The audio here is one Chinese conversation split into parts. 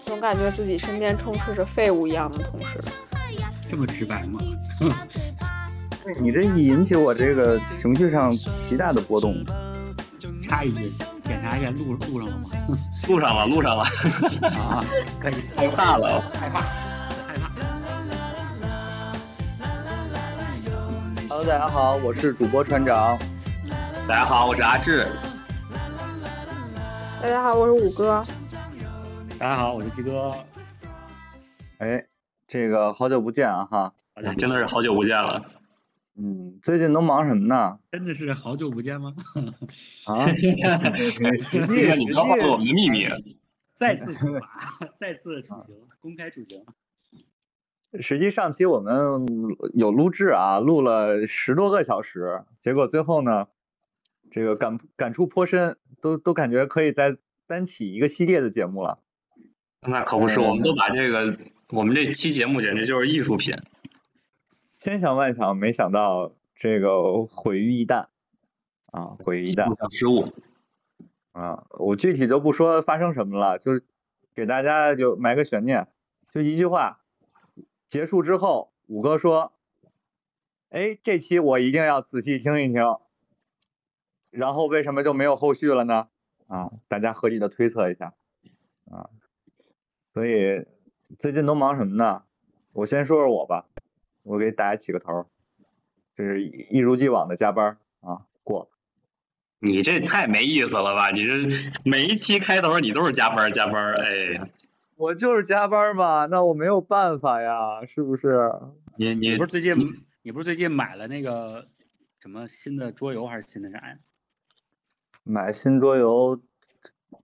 总感觉自己身边充斥着废物一样的同事。这么直白吗？你这一引起我这个情绪上极大的波动。插一句，检查一下录录上了吗？录上了，录上了。啊，可以。害怕了，害怕，害怕。Hello，大家好，我是主播船长。大家好，我是阿志。大家好，我是五哥。大家好，我是鸡哥。哎，这个好久不见啊哈！真的是好久不见了。嗯，最近都忙什么呢？真的是好久不见吗？啊！这个你不要暴露我们的秘密。再次处罚，再次处刑，公开处刑。实际上期我们有录制啊，录了十多个小时，结果最后呢，这个感感触颇深，都都感觉可以再单起一个系列的节目了。那可不是，我们都把这个，我们这期节目简直就是艺术品。千想万想，没想到这个毁于一旦啊，毁于一旦。失误啊，我具体就不说发生什么了，就是给大家就埋个悬念，就一句话。结束之后，五哥说：“哎，这期我一定要仔细听一听。”然后为什么就没有后续了呢？啊，大家合理的推测一下啊。所以最近都忙什么呢？我先说说我吧，我给大家起个头，就是一如既往的加班啊，过。你这太没意思了吧？你这每一期开头你都是加班加班，哎。我就是加班嘛，那我没有办法呀，是不是？你你不是最近你不是最近买了那个什么新的桌游还是新的啥呀？买新桌游，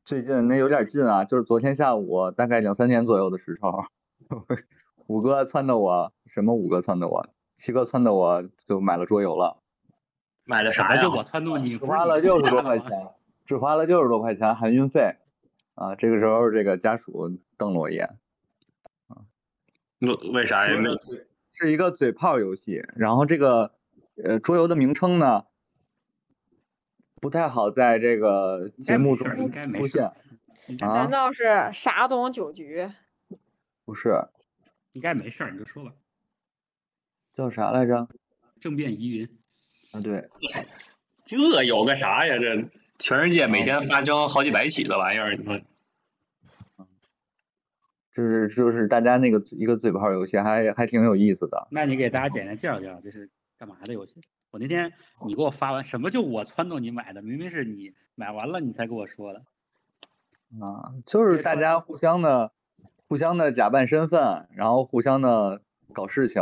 最近那有点近啊，就是昨天下午大概两三点左右的时候，五哥撺掇我，什么五哥撺掇我，七哥撺掇我就买了桌游了。买了啥呀？就我撺掇你，只花了六十多块钱，只花了六十多块钱含运费。啊，这个时候这个家属瞪了我一眼，啊，为为啥呀？是一个嘴炮游戏，然后这个呃桌游的名称呢不太好在这个节目中出现。啊？难道是啥懂酒局？不是，应该没事儿，你就说吧。叫啥来着？政变疑云。啊，对。这有个啥呀？这？全世界每天发生好几百起的玩意儿，你说，就是就是大家那个一个嘴炮游戏，还还挺有意思的。那你给大家简单介绍介绍，这是干嘛的游戏？我那天你给我发完，什么就我撺掇你买的？明明是你买完了你才跟我说的。啊，就是大家互相的互相的假扮身份，然后互相的搞事情。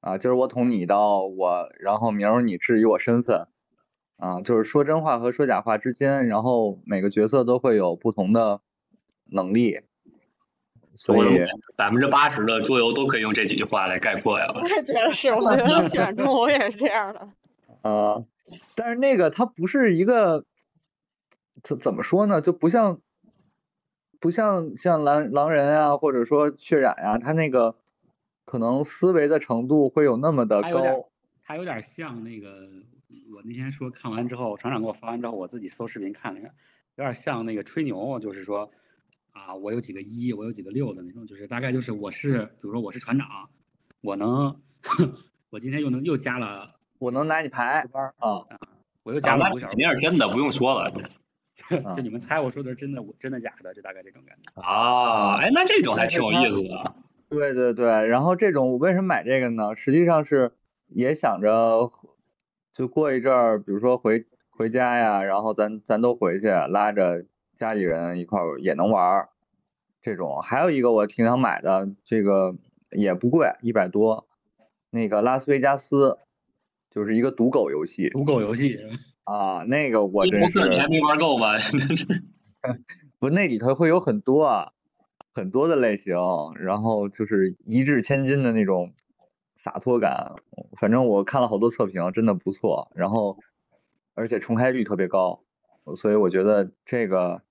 啊，今儿我捅你一刀，我然后明儿你质疑我身份。啊，就是说真话和说假话之间，然后每个角色都会有不同的能力，所以百分之八十的桌游都可以用这几句话来概括呀。我也觉得是，我觉得选中我也是这样的。呃，但是那个它不是一个，它怎么说呢？就不像，不像像狼狼人啊，或者说血染呀，它那个可能思维的程度会有那么的高，它有点像那个。我那天说看完之后，厂长给我发完之后，我自己搜视频看了一下，有点像那个吹牛，就是说啊，我有几个一，我有几个六的那种，就是大概就是我是，比如说我是船长，我能，我今天又能又加了，我能拿你牌班啊，我又加了五小时，肯定是真的，不用说了，就你们猜我说的是真的，我真的假的，就大概这种感觉啊，哎，那这种还挺有意思的，对对对，然后这种我为什么买这个呢？实际上是也想着。就过一阵儿，比如说回回家呀，然后咱咱都回去，拉着家里人一块儿也能玩儿。这种还有一个我挺想买的，这个也不贵，一百多。那个拉斯维加斯，就是一个赌狗游戏。赌狗游戏 啊，那个我真是。你还没玩够吗？不，那里头会有很多啊，很多的类型，然后就是一掷千金的那种。洒脱感，反正我看了好多测评，真的不错。然后，而且重开率特别高，所以我觉得这个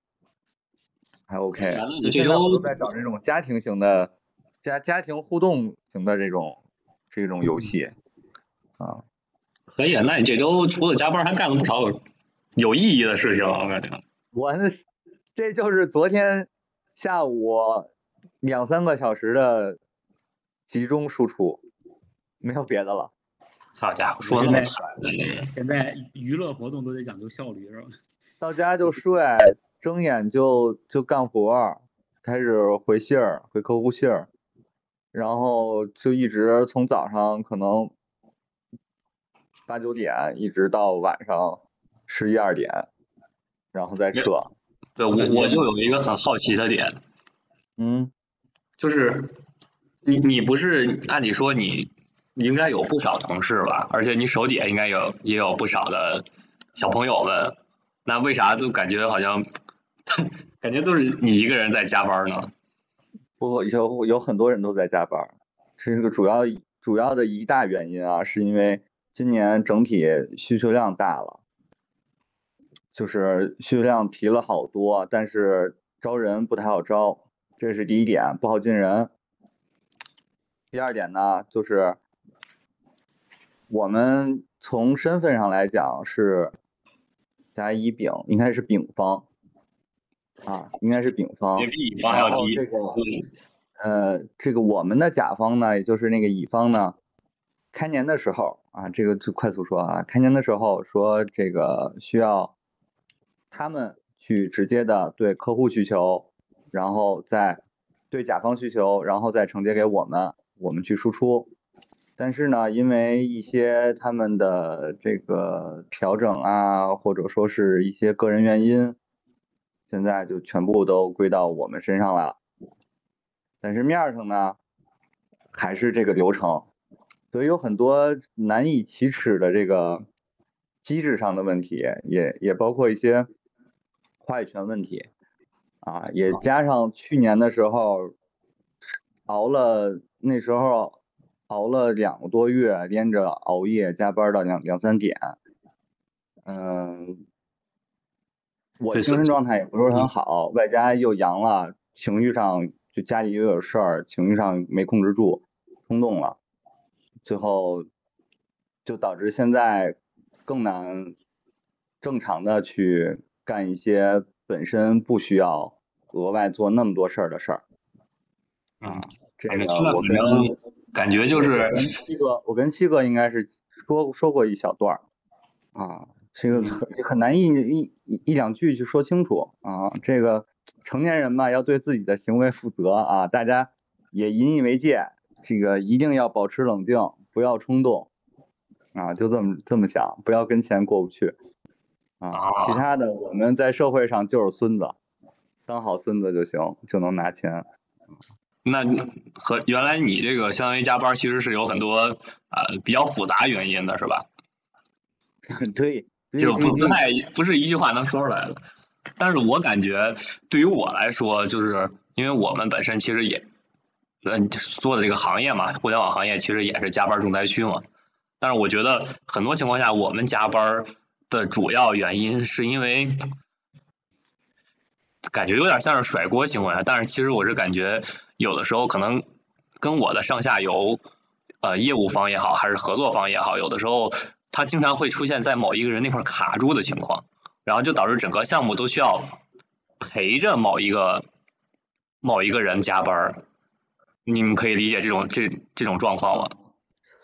还 OK。这周都在找这种家庭型的、家家庭互动型的这种这种游戏啊。可以，那你这周除了加班，还干了不少有意义的事情，我感觉。我这就是昨天下午两三个小时的集中输出，没有别的了。好家伙，说的那么惨，现在娱乐活动都得讲究效率，是吧？到家就睡，睁眼就就干活儿，开始回信儿，回客户信儿，然后就一直从早上可能八九点一直到晚上十一二点，然后再撤。对我我就有一个很好奇的点，嗯，就是你你不是按理说你应该有不少同事吧，而且你手底下应该有也有不少的小朋友们，那为啥就感觉好像 感觉都是你一个人在加班呢？不有有很多人都在加班儿，这个主要主要的一大原因啊，是因为今年整体需求量大了，就是需求量提了好多，但是招人不太好招，这是第一点，不好进人。第二点呢，就是我们从身份上来讲是甲乙丙，应该是丙方啊，应该是丙方。也比乙方还要然后低。这个嗯呃，这个我们的甲方呢，也就是那个乙方呢，开年的时候啊，这个就快速说啊，开年的时候说这个需要他们去直接的对客户需求，然后再对甲方需求，然后再承接给我们，我们去输出。但是呢，因为一些他们的这个调整啊，或者说是一些个人原因，现在就全部都归到我们身上了。但是面上呢，还是这个流程，所以有很多难以启齿的这个机制上的问题，也也包括一些话语权问题。啊，也加上去年的时候熬了，那时候熬了两个多月，连着熬夜加班到两两三点，嗯，我精神状态也不是很好，外加又阳了，情绪上就家里又有事儿，情绪上没控制住，冲动了，最后就导致现在更难正常的去干一些本身不需要额外做那么多事儿的事儿。嗯，这个我跟感觉就是七哥，我跟七哥应该是说说过一小段儿啊，这个很很难一一一一两句去说清楚啊。这个成年人嘛，要对自己的行为负责啊，大家也引以为戒，这个一定要保持冷静，不要冲动啊，就这么这么想，不要跟钱过不去啊。其他的我们在社会上就是孙子，当好孙子就行，就能拿钱。那和原来你这个相当于加班，其实是有很多呃比较复杂原因的，是吧？对，就不不对太不是一句话能说出来的。但是我感觉对于我来说，就是因为我们本身其实也，嗯，做的这个行业嘛，互联网行业其实也是加班重灾区嘛。但是我觉得很多情况下，我们加班的主要原因是因为感觉有点像是甩锅行为，但是其实我是感觉有的时候可能跟我的上下游，呃，业务方也好，还是合作方也好，有的时候他经常会出现在某一个人那块儿卡住的情况，然后就导致整个项目都需要陪着某一个某一个人加班儿。你们可以理解这种这这种状况吗？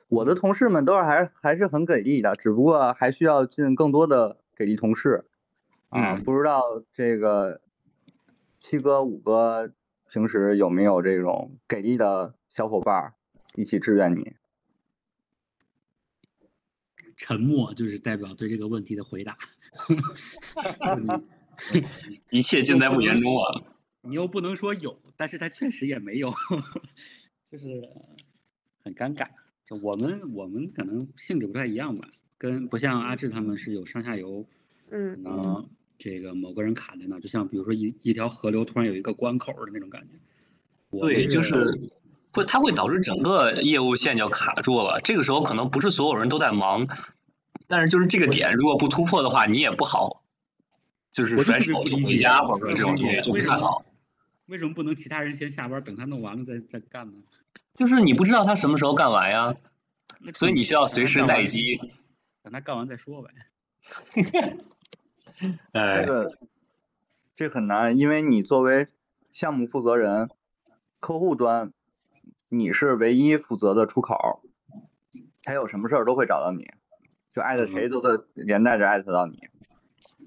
我的同事们都是还还是很给力的，只不过还需要进更多的给力同事。啊，嗯不知道这个七哥、五哥平时有没有这种给力的小伙伴儿一起支援你？沉默就是代表对这个问题的回答。一切尽在不言中啊！你又不能说有，但是他确实也没有，就是很尴尬。就我们我们可能性质不太一样吧，跟不像阿志他们是有上下游，嗯可嗯能这个某个人卡在那，就像比如说一一条河流突然有一个关口的那种感觉。我对，就是会，它会导致整个业务线就卡住了。这个时候可能不是所有人都在忙，但是就是这个点如果不突破的话，你也不好，就是甩手就回家或者这种东西就不太好。为什么不能其他人先下班，等他弄完了再再干呢？就是你不知道他什么时候干完呀，所以你需要随时待机。等他干完再说呗。哎这，个这很难，因为你作为项目负责人，客户端你是唯一负责的出口，他有什么事儿都会找到你，就艾特谁都得连带着艾特到你。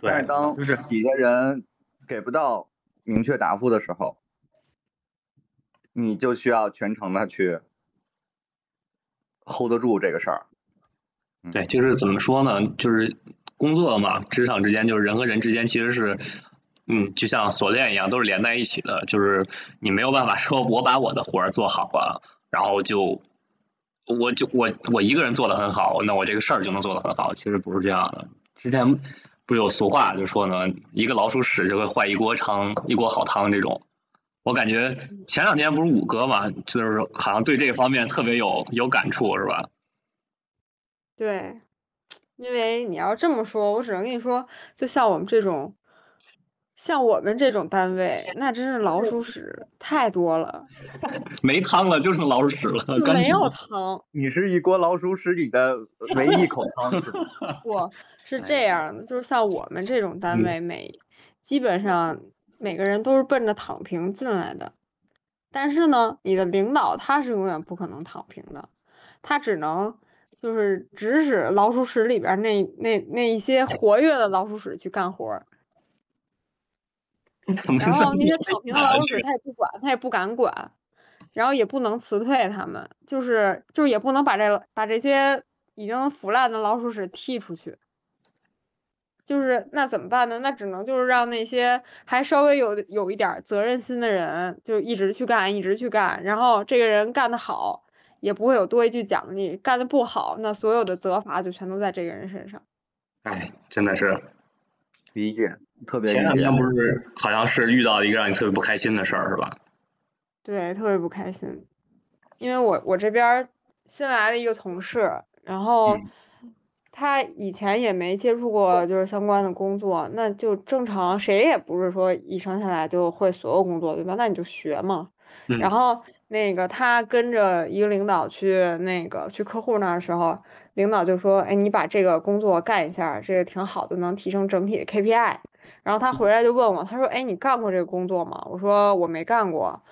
但是，当就是底下人给不到明确答复的时候，你就需要全程的去 hold 得住这个事儿。对，就是怎么说呢？就是工作嘛，职场之间就是人和人之间其实是，嗯，就像锁链一样，都是连在一起的。就是你没有办法说我把我的活儿做好了，然后就我就我我一个人做的很好，那我这个事儿就能做得很好。其实不是这样的。之前不是有俗话就说呢，一个老鼠屎就会坏一锅汤，一锅好汤这种。我感觉前两天不是五哥嘛，就是好像对这方面特别有有感触，是吧？对，因为你要这么说，我只能跟你说，就像我们这种，像我们这种单位，那真是老鼠屎太多了，没汤了，就剩老鼠屎了，没有汤。你是一锅老鼠屎里的唯一一口汤，是吧？不是这样的，就是像我们这种单嗯位，每基本上每个人都是奔着躺平进来的，但是呢，你的领导他是永远不可能躺平的，他只能就是指使老鼠屎里边儿那那那一些活跃的老鼠屎去干活儿，怎么然后那些躺平的老鼠屎他也不管，他也不敢管，然后也不能辞退他们，就是就是也不能把这把这些已经腐烂的老鼠屎踢出去。就是那怎么办呢？那只能就是让那些还稍微有有一点儿责任心的人，就一直去干，一直去干。然后这个人干得好，也不会有多一句奖励；干得不好，那所有的责罚就全都在这个人身上。哎，真的是，理解，特别前两天。不是好像是遇到一个让你特别不开心的事儿，是吧？对，特别不开心，因为我我这边新来的一个同事，然后他以前也没接触过就是相关的工作，那就正常，谁也不是说一生下来就会所有工作，对吧？那你就学嘛。嗯然后那个他跟着一个领导去那个去客户那儿的时候，领导就说：“哎，你把这个工作干一下，这个挺好的，能提升整体的 KPI。”然后他回来就问我，他说：“哎，你干过这个工作吗？”我说：“我没干过。”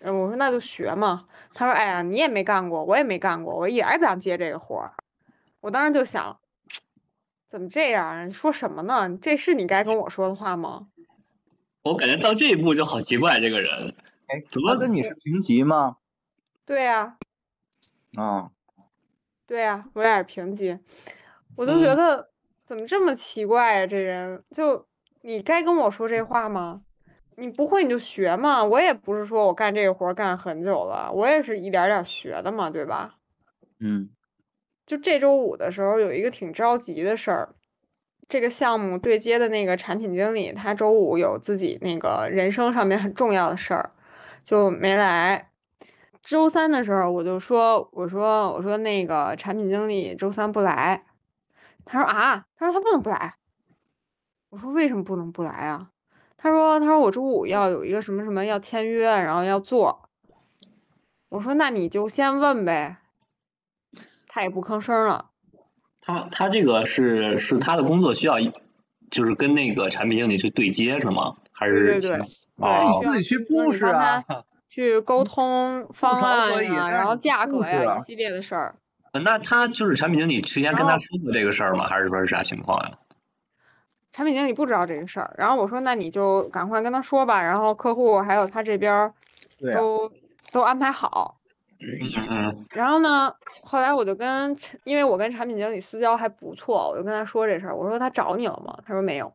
嗯，我说那就学嘛。他说：“哎呀，你也没干过，我也没干过，我一点儿也不想接这个活儿。”我当时就想，怎么这样啊？你说什么呢？这是你该跟我说的话吗？我感觉到这一步就好奇怪，这个人哎，怎么跟你是平级吗？对呀、啊，对呀、我俩是平级，我就觉嗯得怎么这么奇怪啊？这人就你该跟我说这话吗？你不会你就学嘛。我也不是说我干这个活儿干很久了，我也是一点儿点儿学的嘛，对吧？嗯就这周五的时候有一个挺着急的事儿，这个项目对接的那个产品经理，他周五有自己那个人生上面很重要的事儿，就没来。周三的时候我就说，我说我说那个产品经理周三不来，他说啊，他说他不能不来。我说为什么不能不来啊？他说他说我周五要有一个什么什么要签约，然后要做。我说那你就先问呗。他也不吭声了。他他这个是是他的工作需要，就是跟那个产品经理去对接是吗？还是对对对，其对哦需要自己去就是你 push 帮啊去沟通方案可以呀，然后价格呀，一系列的事儿。呃那他就是产品经理之前跟他说过这个事儿吗？还是说是啥情况呀？产品经理不知道这个事儿，然后我说那你就赶快跟他说吧，然后客户还有他这边儿都都安排好。然后呢，后来我就跟，因为我跟产品经理私交还不错，我就跟他说这事儿，我说他找你了吗？他说没有。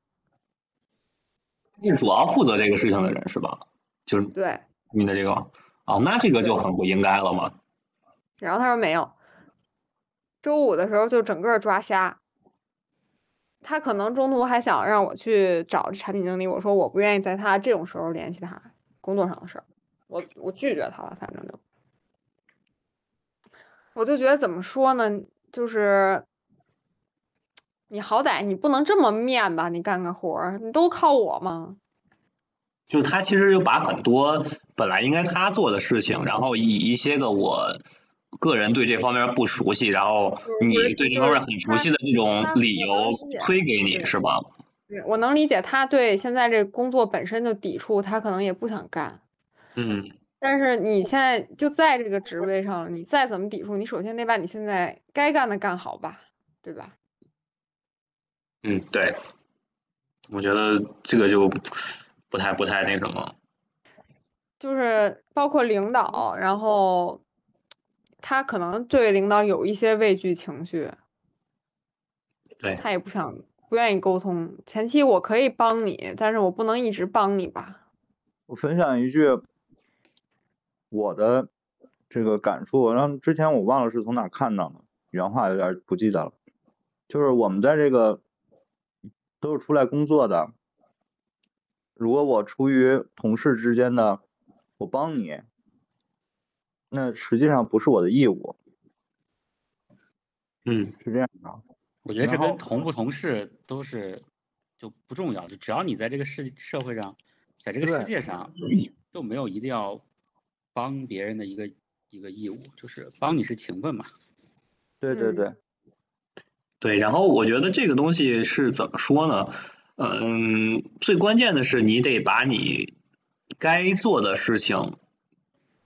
是主要负责这个事情的人是吧？就是对，你的这个哦，那这个就很不应该了嘛。然后他说没有。周五的时候就整个抓瞎。他可能中途还想让我去找产品经理，我说我不愿意在他这种时候联系他工作上的事儿，我我拒绝他了，反正就，我就觉得怎么说呢，就是你好歹你不能这么面吧，你干个活儿，你都靠我吗？就他其实就把很多本来应该他做的事情，然后以一些个我个人对这方面不熟悉，然后你对这方面很熟悉的这种理由推给你是吧？对我能理解他对现在这工作本身就抵触，他可能也不想干。嗯，但是你现在就在这个职位上，你再怎么抵触，你首先得把你现在该干的干好吧，对吧？嗯，对，我觉得这个就不太不太那什么。就是包括领导，然后他可能对领导有一些畏惧情绪，对，他也不想不愿意沟通。前期我可以帮你，但是我不能一直帮你吧。我分享一句我的这个感触，然后之前我忘了是从哪看到的，原话有点不记得了。就是我们在这个都是出来工作的，如果我出于同事之间的我帮你，那实际上不是我的义务，嗯，是这样的。我觉得这跟同不同事都是就不重要，就只要你在这个世社会上，在这个世界上，就没有一定要帮别人的一个一个义务，就是帮你是情分嘛。嗯对对对，对。然后我觉得这个东西是怎么说呢？嗯，最关键的是你得把你该做的事情，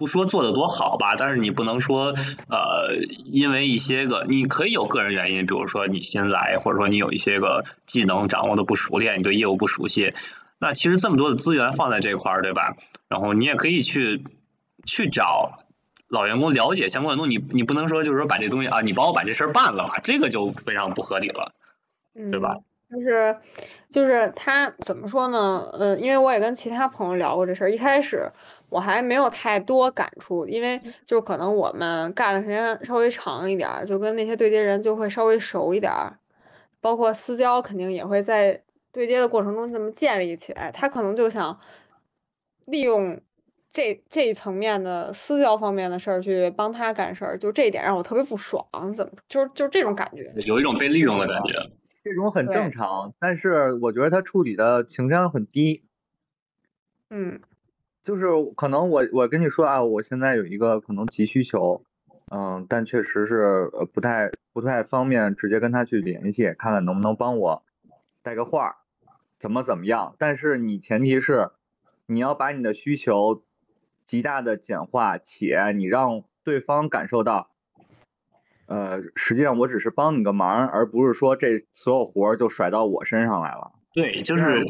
不说做的多好吧，但是你不能说呃，因为一些个你可以有个人原因，比如说你新来，或者说你有一些个技能掌握的不熟练，你对业务不熟悉，那其实这么多的资源放在这块儿，对吧？然后你也可以去去找老员工了解相关的东西，你你不能说就是说把这东西啊，你帮我把这事儿办了吧，这个就非常不合理了。对吧嗯？就是就是他怎么说呢？呃，因为我也跟其他朋友聊过这事儿，一开始我还没有太多感触，因为就可能我们干的时间稍微长一点儿，就跟那些对接人就会稍微熟一点儿，包括私交肯定也会在对接的过程中这么建立起来。他可能就想利用这这一层面的私交方面的事儿去帮他干事儿，就这一点让我特别不爽，怎么就是就是这种感觉。有一种被利用的感觉。这种很正常，但是我觉得他处理的情商很低。嗯就是可能我我跟你说啊，我现在有一个可能急需求，嗯，但确实是呃不太不太方便直接跟他去联系，看看能不能帮我带个话儿，怎么怎么样。但是你前提是你要把你的需求极大的简化，且你让对方感受到，呃，实际上我只是帮你个忙，而不是说这所有活儿就甩到我身上来了。对，就是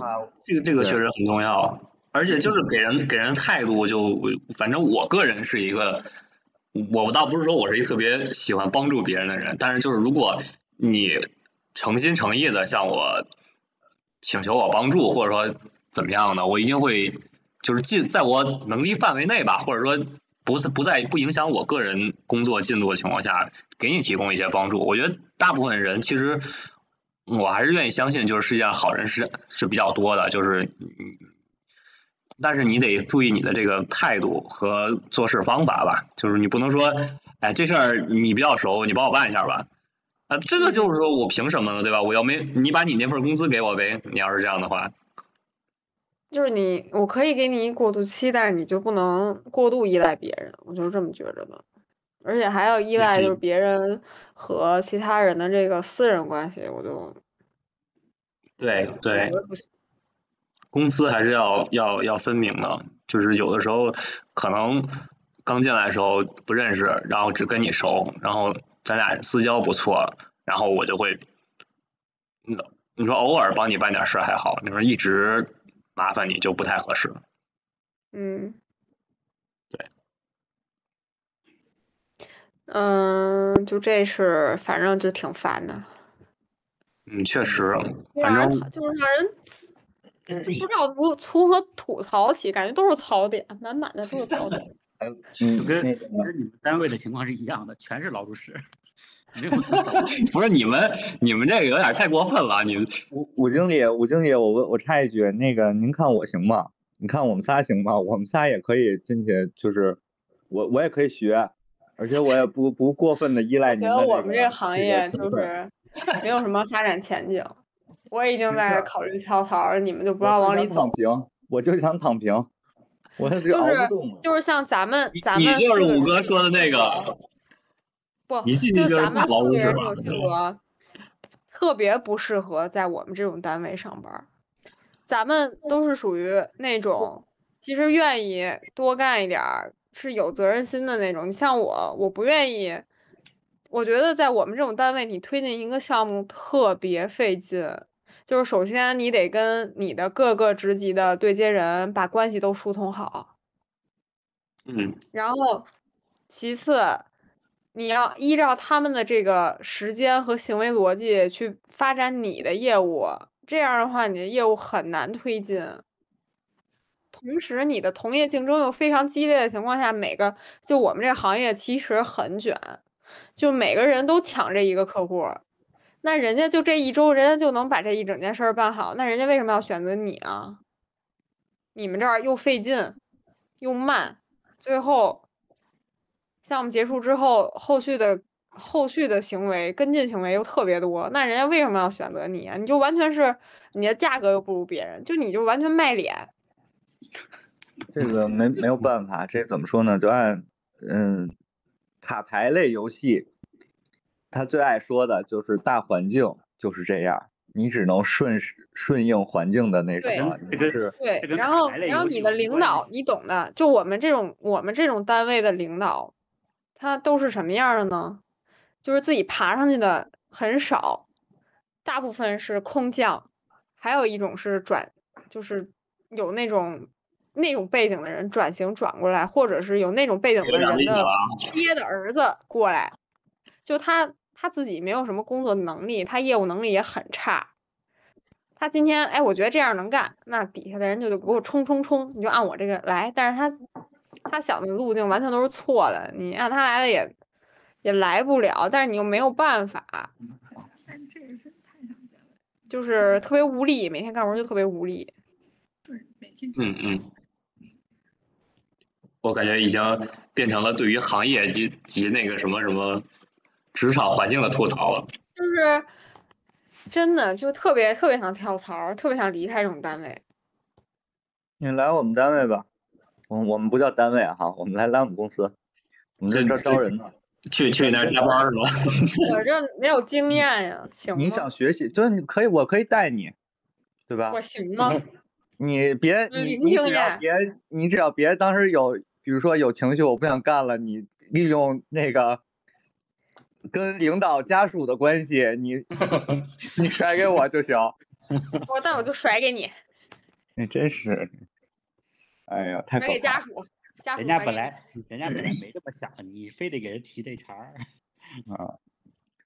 这个这个确实很重要，而且就是给人给人态度就，反正我个人是一个，我倒不是说我是一特别喜欢帮助别人的人，但是就是如果你诚心诚意的向我请求我帮助，或者说怎么样的，我一定会就是尽在我能力范围内吧，或者说不不在不影响我个人工作进度的情况下，给你提供一些帮助。我觉得大部分人其实我还是愿意相信，就是世界上好人是是比较多的，就是嗯，但是你得注意你的这个态度和做事方法吧，就是你不能说，哎，这事儿你比较熟，你帮我办一下吧。啊，这个就是说我凭什么呢，对吧？我要没你把你那份工资给我呗，你要是这样的话，就是你，我可以给你一过渡期，但是你就不能过度依赖别人，我就是这么觉着的。而且还要依赖就是别人和其他人的这个私人关系，我就对对。公司还是要要要分明的，就是有的时候可能刚进来的时候不认识，然后只跟你熟，然后咱俩私交不错，然后我就会，嗯，你说偶尔帮你办点事还好，你说一直麻烦你就不太合适。嗯，对。嗯，就这事，反正就挺烦的，嗯，确实，就反正就是让人就不知道如从何吐槽起，感觉都是槽点，满满的都是槽点。嗯就，跟那个跟你们单位的情况是一样的，全是老鼠屎，没有 不是你们你们这个有点太过分了，你们吴吴经理，武经理，我问我插一句，那个您看我行吗？你看我们仨行吗？我们仨也可以进去，就是我我也可以学，而且我也不不过分的依赖我觉您的那得我们这个个行业就是 没有什么发展前景，我已经在考虑跳槽了，你们就不要往里走。躺平，我就想躺平，我就就是。就是像咱们咱你们就是五哥说的那个，不，就就是咱们四个人这种性格，特别不适合在我们这种单位上班儿。咱们都是属于那种其实愿意多干一点儿，是有责任心的那种。你像我，我不愿意。我觉得在我们这种单位，你推进一个项目特别费劲。就是首先你得跟你的各个职级的对接人把关系都疏通好，嗯，然后其次你要依照他们的这个时间和行为逻辑去发展你的业务，这样的话你的业务很难推进。同时，你的同业竞争又非常激烈的情况下，每个就我们这行业其实很卷，就每个人都抢这一个客户。那人家就这一周，人家就能把这一整件事儿办好，那人家为什么要选择你啊？你们这儿又费劲，又慢，最后项目结束之后，后续的后续的行为跟进行为又特别多，那人家为什么要选择你啊？你就完全是你的价格又不如别人，就你就完全卖脸。这个没没有办法，这怎么说呢？就按嗯，卡牌类游戏。他最爱说的就是大环境就是这样，你只能顺顺应环境的那什么，你是对。然后，然后你的领导，你懂的，就我们这种我们这种单位的领导，他都是什么样的呢？就是自己爬上去的很少，大部分是空降，还有一种是转，就是有那种那种背景的人转型转过来，或者是有那种背景的人的爹的儿子过来，就他。他自己没有什么工作能力，他业务能力也很差。他今天哎，我觉得这样能干，那底下的人就得给我冲冲冲，你就按我这个来。但是他他想的路径完全都是错的，你按他来的也也来不了。但是你又没有办法，但这个是太想见了，就是特别无力，每天干活就特别无力。对，每天嗯嗯，我感觉已经变成了对于行业及及那个什么什么。职场环境的吐槽了，就是真的就特别特别想跳槽，特别想离开这种单位。你来我们单位吧，我我们不叫单位哈，我们来来我们公司，我们在这招人呢。去去你那加班是吧？我这没有经验呀，行 你想学习，就是你可以，我可以带你，对吧？我行吗？你别你你只要别你只要别当时有，比如说有情绪，我不想干了，你利用那个。跟领导家属的关系，你 你甩给我就行。我但我就甩给你。你真是，哎呀，太甩给家属，家属。人家本来人家本来没这么想，你非得给人提这茬儿 啊。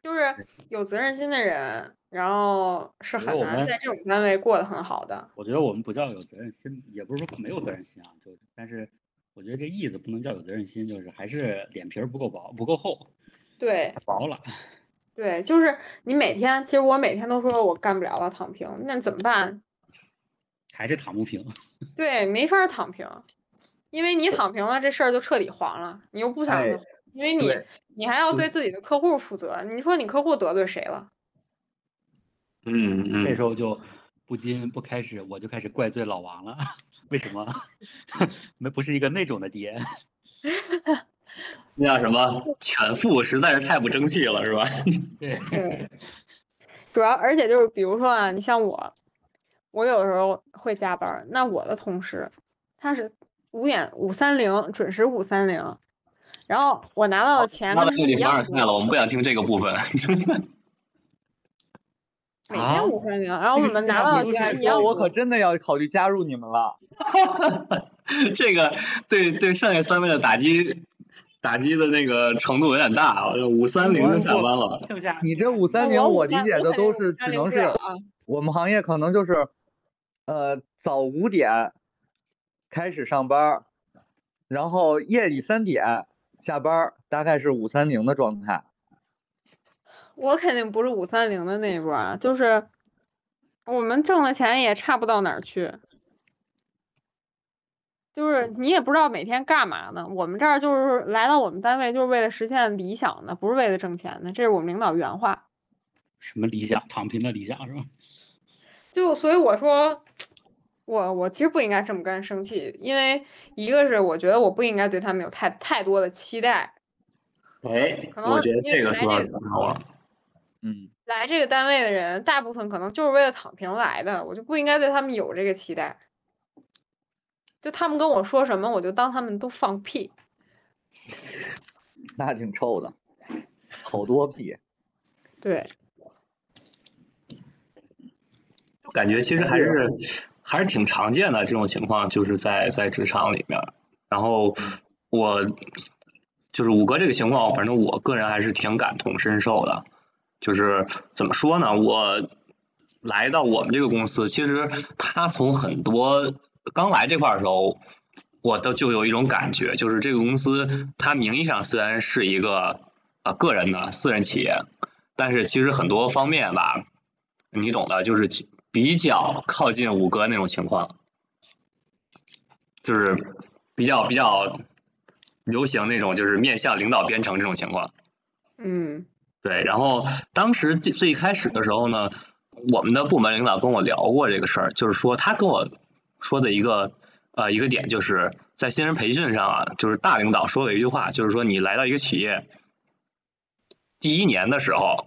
就是有责任心的人，然后是很难在这种单位过得很好的。我觉得我们不叫有责任心，也不是说没有责任心啊，就但是我觉得这意思不能叫有责任心，就是还是脸皮儿不够薄，不够厚。对，薄了。对，就是你每天，其实我每天都说我干不了了，躺平，那怎么办？还是躺不平。对，没法躺平，因为你躺平了，这事儿就彻底黄了。你又不想，因为你你还要对自己的客户负责。你说你客户得罪谁了？嗯嗯。这时候就不禁不开始，我就开始怪罪老王了。为什么？没不是一个那种的爹。那叫什么？犬父实在是太不争气了，是吧？对，主要而且就是，比如说啊，你像我，我有时候会加班，那我的同事他是五点五三零准时五三零，然后我拿到的钱跟他一样。了，我们不想听这个部分。每天五三零，然后我们拿到的钱一样。我可真的要考虑加入你们了。这个对对，剩下三位的打击。打击的那个程度有点大啊，五三零就下班了。你这五三零，我理解的都是只能是我们行业可能就是，呃，早五点开始上班，然后夜里三点下班，大概是五三零的状态。我肯定不是五三零的那一波，就是我们挣的钱也差不到哪儿去。就是你也不知道每天干嘛呢？我们这儿就是来到我们单位就是为了实现理想的，不是为了挣钱的。这是我们领导原话。什么理想？躺平的理想是吧？就所以我说，我我其实不应该这么干生气，因为一个是我觉得我不应该对他们有太太多的期待。哎，可能我觉得这个说的很好。嗯，来这个单位的人大部分可能就是为了躺平来的，我就不应该对他们有这个期待。就他们跟我说什么，我就当他们都放屁。那挺臭的，好多屁。对，感觉其实还是还是挺常见的这种情况，就是在在职场里面。然后我就是五哥这个情况，反正我个人还是挺感同身受的。就是怎么说呢，我来到我们这个公司，其实他从很多刚来这块儿的时候，我都就有一种感觉，就是这个公司它名义上虽然是一个呃个人的私人企业，但是其实很多方面吧，你懂的，就是比较靠近五哥那种情况，就是比较比较流行那种就是面向领导编程这种情况。嗯对，然后当时最最开始的时候呢，我们的部门领导跟我聊过这个事儿，就是说他跟我说的一个呃一个点，就是在新人培训上啊，就是大领导说了一句话，就是说你来到一个企业第一年的时候，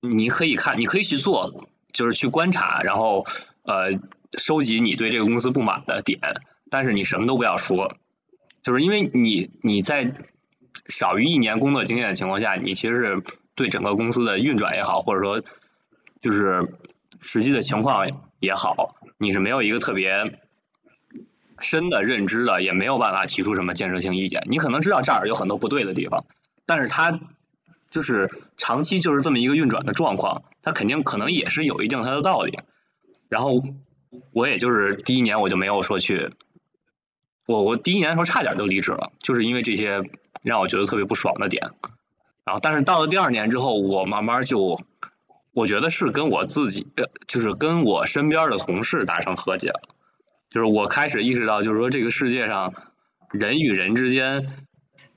你可以看，你可以去做，就是去观察，然后呃收集你对这个公司不满的点，但是你什么都不要说，就是因为你你在少于一年工作经验的情况下，你其实是对整个公司的运转也好，或者说就是实际的情况也好，你是没有一个特别深的认知的，也没有办法提出什么建设性意见。你可能知道这儿有很多不对的地方，但是它就是长期就是这么一个运转的状况，它肯定可能也是有一定它的道理。然后我也就是第一年我就没有说去，我我第一年的时候差点就离职了，就是因为这些让我觉得特别不爽的点。然后但是到了第二年之后，我慢慢就我觉得是跟我自己，就是跟我身边的同事达成和解了。就是我开始意识到，就是说这个世界上人与人之间，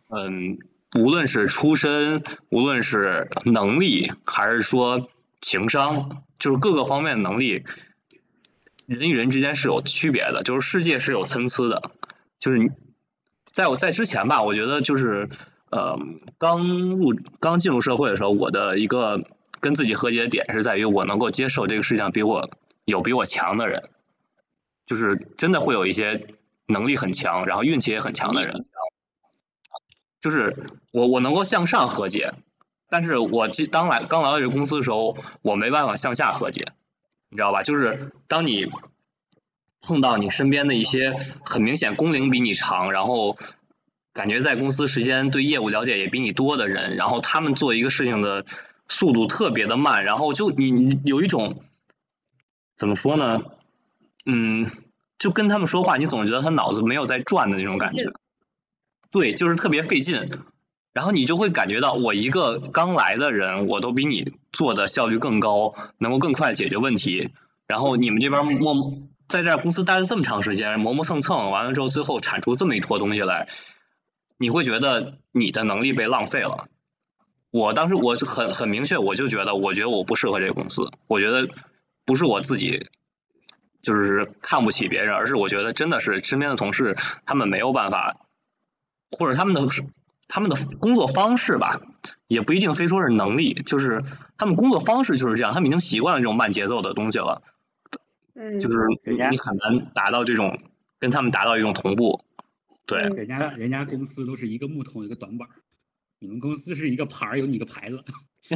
嗯，无论是出身，无论是能力，还是说情商，就是各个方面的能力，人与人之间是有区别的，就是世界是有参差的。就是你在我在之前吧，我觉得就是呃，刚入刚进入社会的时候，我的一个跟自己和解的点是在于我能够接受这个世界上比我有比我强的人。就是真的会有一些能力很强，然后运气也很强的人，就是我我能够向上和解，但是我记当来刚来到这个公司的时候，我没办法向下和解，你知道吧？就是当你碰到你身边的一些很明显工龄比你长，然后感觉在公司时间对业务了解也比你多的人，然后他们做一个事情的速度特别的慢，然后就你你有一种怎么说呢？嗯，就跟他们说话，你总觉得他脑子没有在转的那种感觉。对，就是特别费劲。然后你就会感觉到，我一个刚来的人，我都比你做的效率更高，能够更快解决问题。然后你们这边磨在这儿公司待了这么长时间，磨磨蹭蹭，完了之后最后产出这么一坨东西来，你会觉得你的能力被浪费了。我当时我就很很明确，我就觉得，我觉得我不适合这个公司，我觉得不是我自己就是看不起别人，而是我觉得真的是身边的同事他们没有办法，或者他们的他们的工作方式吧，也不一定非说是能力，就是他们工作方式就是这样，他们已经习惯了这种慢节奏的东西了，嗯，就是你人家你很难达到这种跟他们达到一种同步。对，嗯人家人家公司都是一个木头一个短板儿，你们公司是一个牌儿有你个牌子，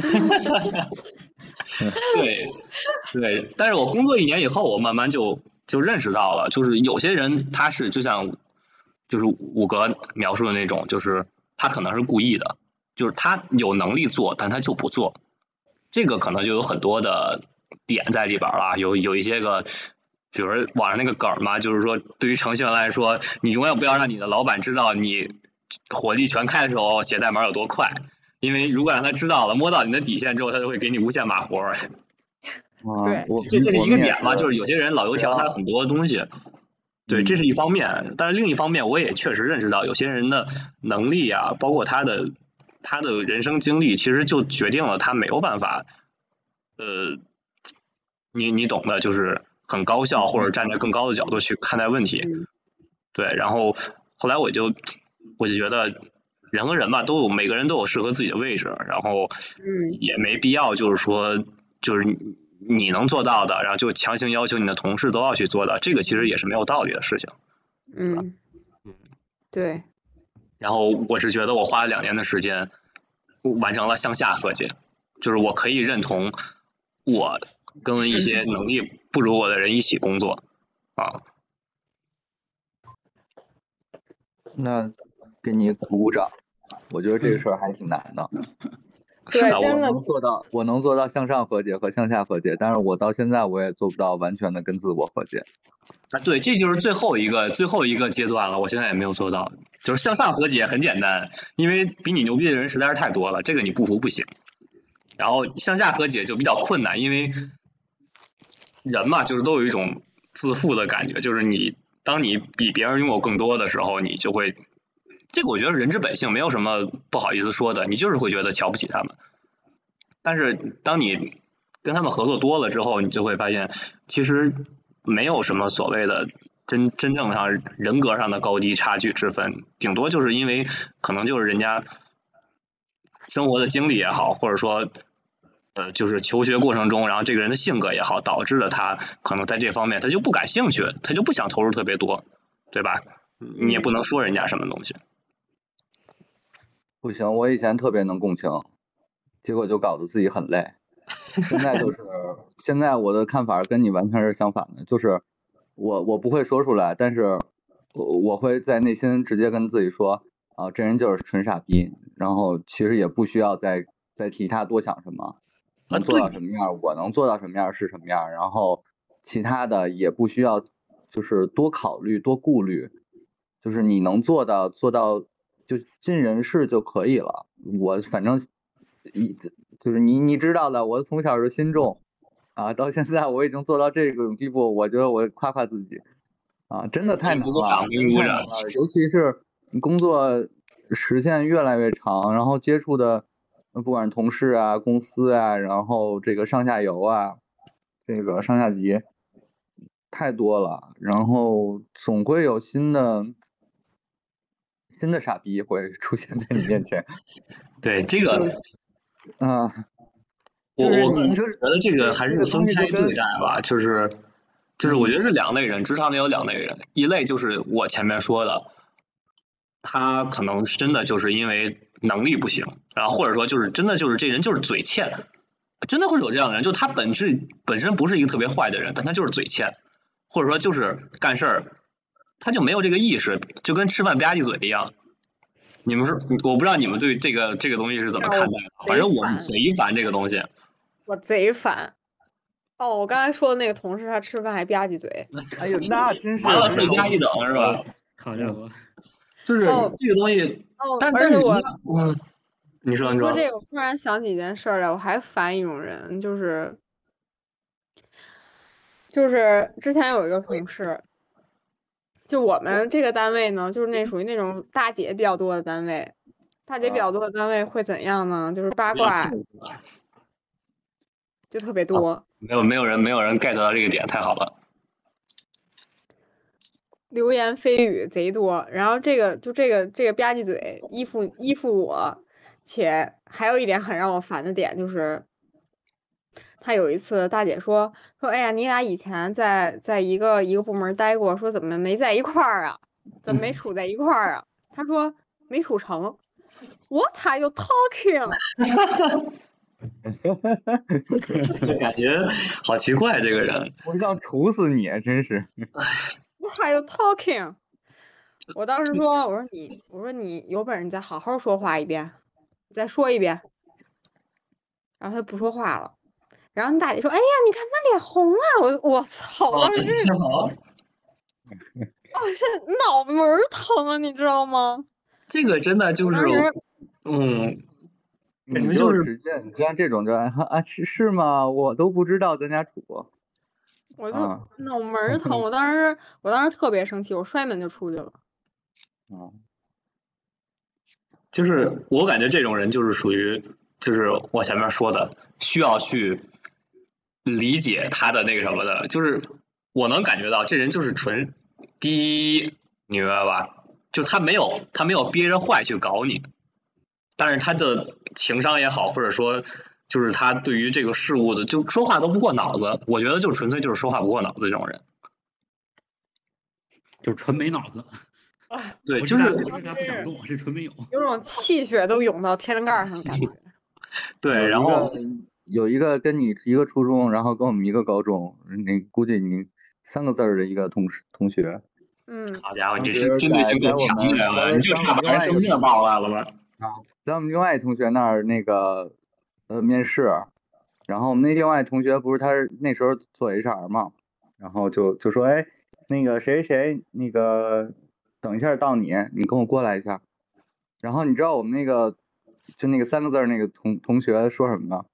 对，对，但是我工作一年以后，我慢慢就就认识到了，就是有些人他是就像就是五哥描述的那种，就是他可能是故意的，就是他有能力做，但他就不做，这个可能就有很多的点在里边了，有有一些个。比如网上那个梗嘛，就是说对于程序员来说，你永远不要让你的老板知道你火力全开的时候写代码有多快，因为如果让他知道了，摸到你的底线之后，他就会给你无限马活 对我这这是一个点嘛，就是有些人老油条，他有很多东西，对，这是一方面。但是另一方面，我也确实认识到，有些人的能力啊，包括他的他的人生经历，其实就决定了他没有办法，呃，你你懂的，就是很高效或者站在更高的角度去看待问题。嗯对，然后后来我就我就觉得人和人吧，都有每个人都有适合自己的位置，然后嗯。也没必要就是说就是你你能做到的，然后就强行要求你的同事都要去做到，这个其实也是没有道理的事情。嗯嗯，对，然后我是觉得我花了两年的时间完成了向下和解，就是我可以认同我跟一些能力不如我的人一起工作啊，那给你鼓鼓掌，我觉得这个事儿还挺难的。是的，我对真的能做到，我能做到向上和解和向下和解，但是我到现在我也做不到完全的跟自我和解。啊，对，这就是最后一个最后一个阶段了，我现在也没有做到。就是向上和解很简单，因为比你牛逼的人实在是太多了，这个你不服不行。然后向下和解就比较困难，因为人嘛，就是都有一种自负的感觉，就是你当你比别人拥有更多的时候，你就会，这个我觉得人之本性，没有什么不好意思说的，你就是会觉得瞧不起他们。但是当你跟他们合作多了之后，你就会发现，其实没有什么所谓的真真正上人格上的高低差距之分，顶多就是因为可能就是人家生活的经历也好，或者说呃就是求学过程中，然后这个人的性格也好，导致了他可能在这方面他就不感兴趣，他就不想投入特别多，对吧？你也不能说人家什么东西。不行，我以前特别能共情，结果就搞得自己很累。现在就是现在我的看法跟你完全是相反的，就是我我不会说出来，但是我我会在内心直接跟自己说啊，这人就是纯傻逼，然后其实也不需要再再替他多想什么，能做到什么样，我能做到什么样是什么样，然后其他的也不需要就是多考虑多顾虑，就是你能做到做到就尽人事就可以了。我反正一就是你你知道的，我从小是心重啊，到现在我已经做到这种地步，我觉得我夸夸自己啊，真的太难了，太难了，尤其是工作时间越来越长，然后接触的呃不管是同事啊、公司啊，然后这个上下游啊，这个上下级太多了，然后总会有新的新的傻逼会出现在你面前，对这个，啊。我我个人觉你就是得这个还是分开对待吧，就是就是我觉得是两类人，职场里有两类人，一类就是我前面说的，他可能是真的就是因为能力不行，然后或者说就是真的就是这人就是嘴欠，真的会有这样的人，就他本质本身不是一个特别坏的人，但他就是嘴欠，或者说就是干事儿他就没有这个意识，就跟吃饭吧唧嘴一样。你们是我不知道你们对这个这个东西是怎么看待的，反正我贼烦贼烦这个东西。我贼烦。哦，我刚才说的那个同事，他吃饭还吧唧嘴。哎呦，那真是完了，罪加一等是吧？好家伙，就是哦这个东西，哦，但但是你而且我嗯，你说你说，你说这个，我突然想起一件事儿来，我还烦一种人，就是就是之前有一个同事，就我们这个单位呢，就是那属于那种大姐比较多的单位，大姐比较啊。多的单位会怎样呢？就是八卦就特别多，没有没有人没有人 get 到这个点，太好了。流言蜚语贼多，然后这个就这个这个吧唧嘴依附依附我，且还有一点很让我烦的点就是，他有一次大姐说说，哎呀，你俩以前在在一个一个部门待过，说怎么没在一块儿啊？怎么没处在一块儿啊？他说没处成。What are you talking？感觉好奇怪，这个人。我想处死你，真是。What are you talking？我当时说，我说你，我说你有本事你再好好说话一遍，你再说一遍。然后他不说话了。然后你大姐说：“哎呀，你看他脸红了。我”我操！我是，好，我现在脑门儿疼啊，你知道吗？这个真的就是嗯，你们就是就直接，你像这种就啊是是吗？我都不知道咱家处。我就啊脑门儿疼。我当时，我当时特别生气，我摔门就出去了。啊，就是我感觉这种人就是属于，就是我前面说的，需要去理解他的那个什么的，就是我能感觉到这人就是纯第一，你明白吧？就他没有他没有憋着坏去搞你，但是他的情商也好，或者说就是他对于这个事物的就说话都不过脑子，我觉得就纯粹就是说话不过脑子这种人。就是纯没脑子。对，不就是是他不是他不想动，是纯没有。有种气血都涌到天灵盖儿上的感觉。对，然后个有一个跟你一个初中，然后跟我们一个高中，你估计你三个字儿的一个同事同学，嗯，好家伙，你是针对性够强的呀，在你就差把人生面报出来了吧？在我们另外一同学那儿那个呃面试，然后我们那另外同学不是他是那时候做 HR 嘛，然后就就说哎那个谁谁那个等一下到你，你跟我过来一下。然后你知道我们那个就那个三个字儿那个同同学说什么吗？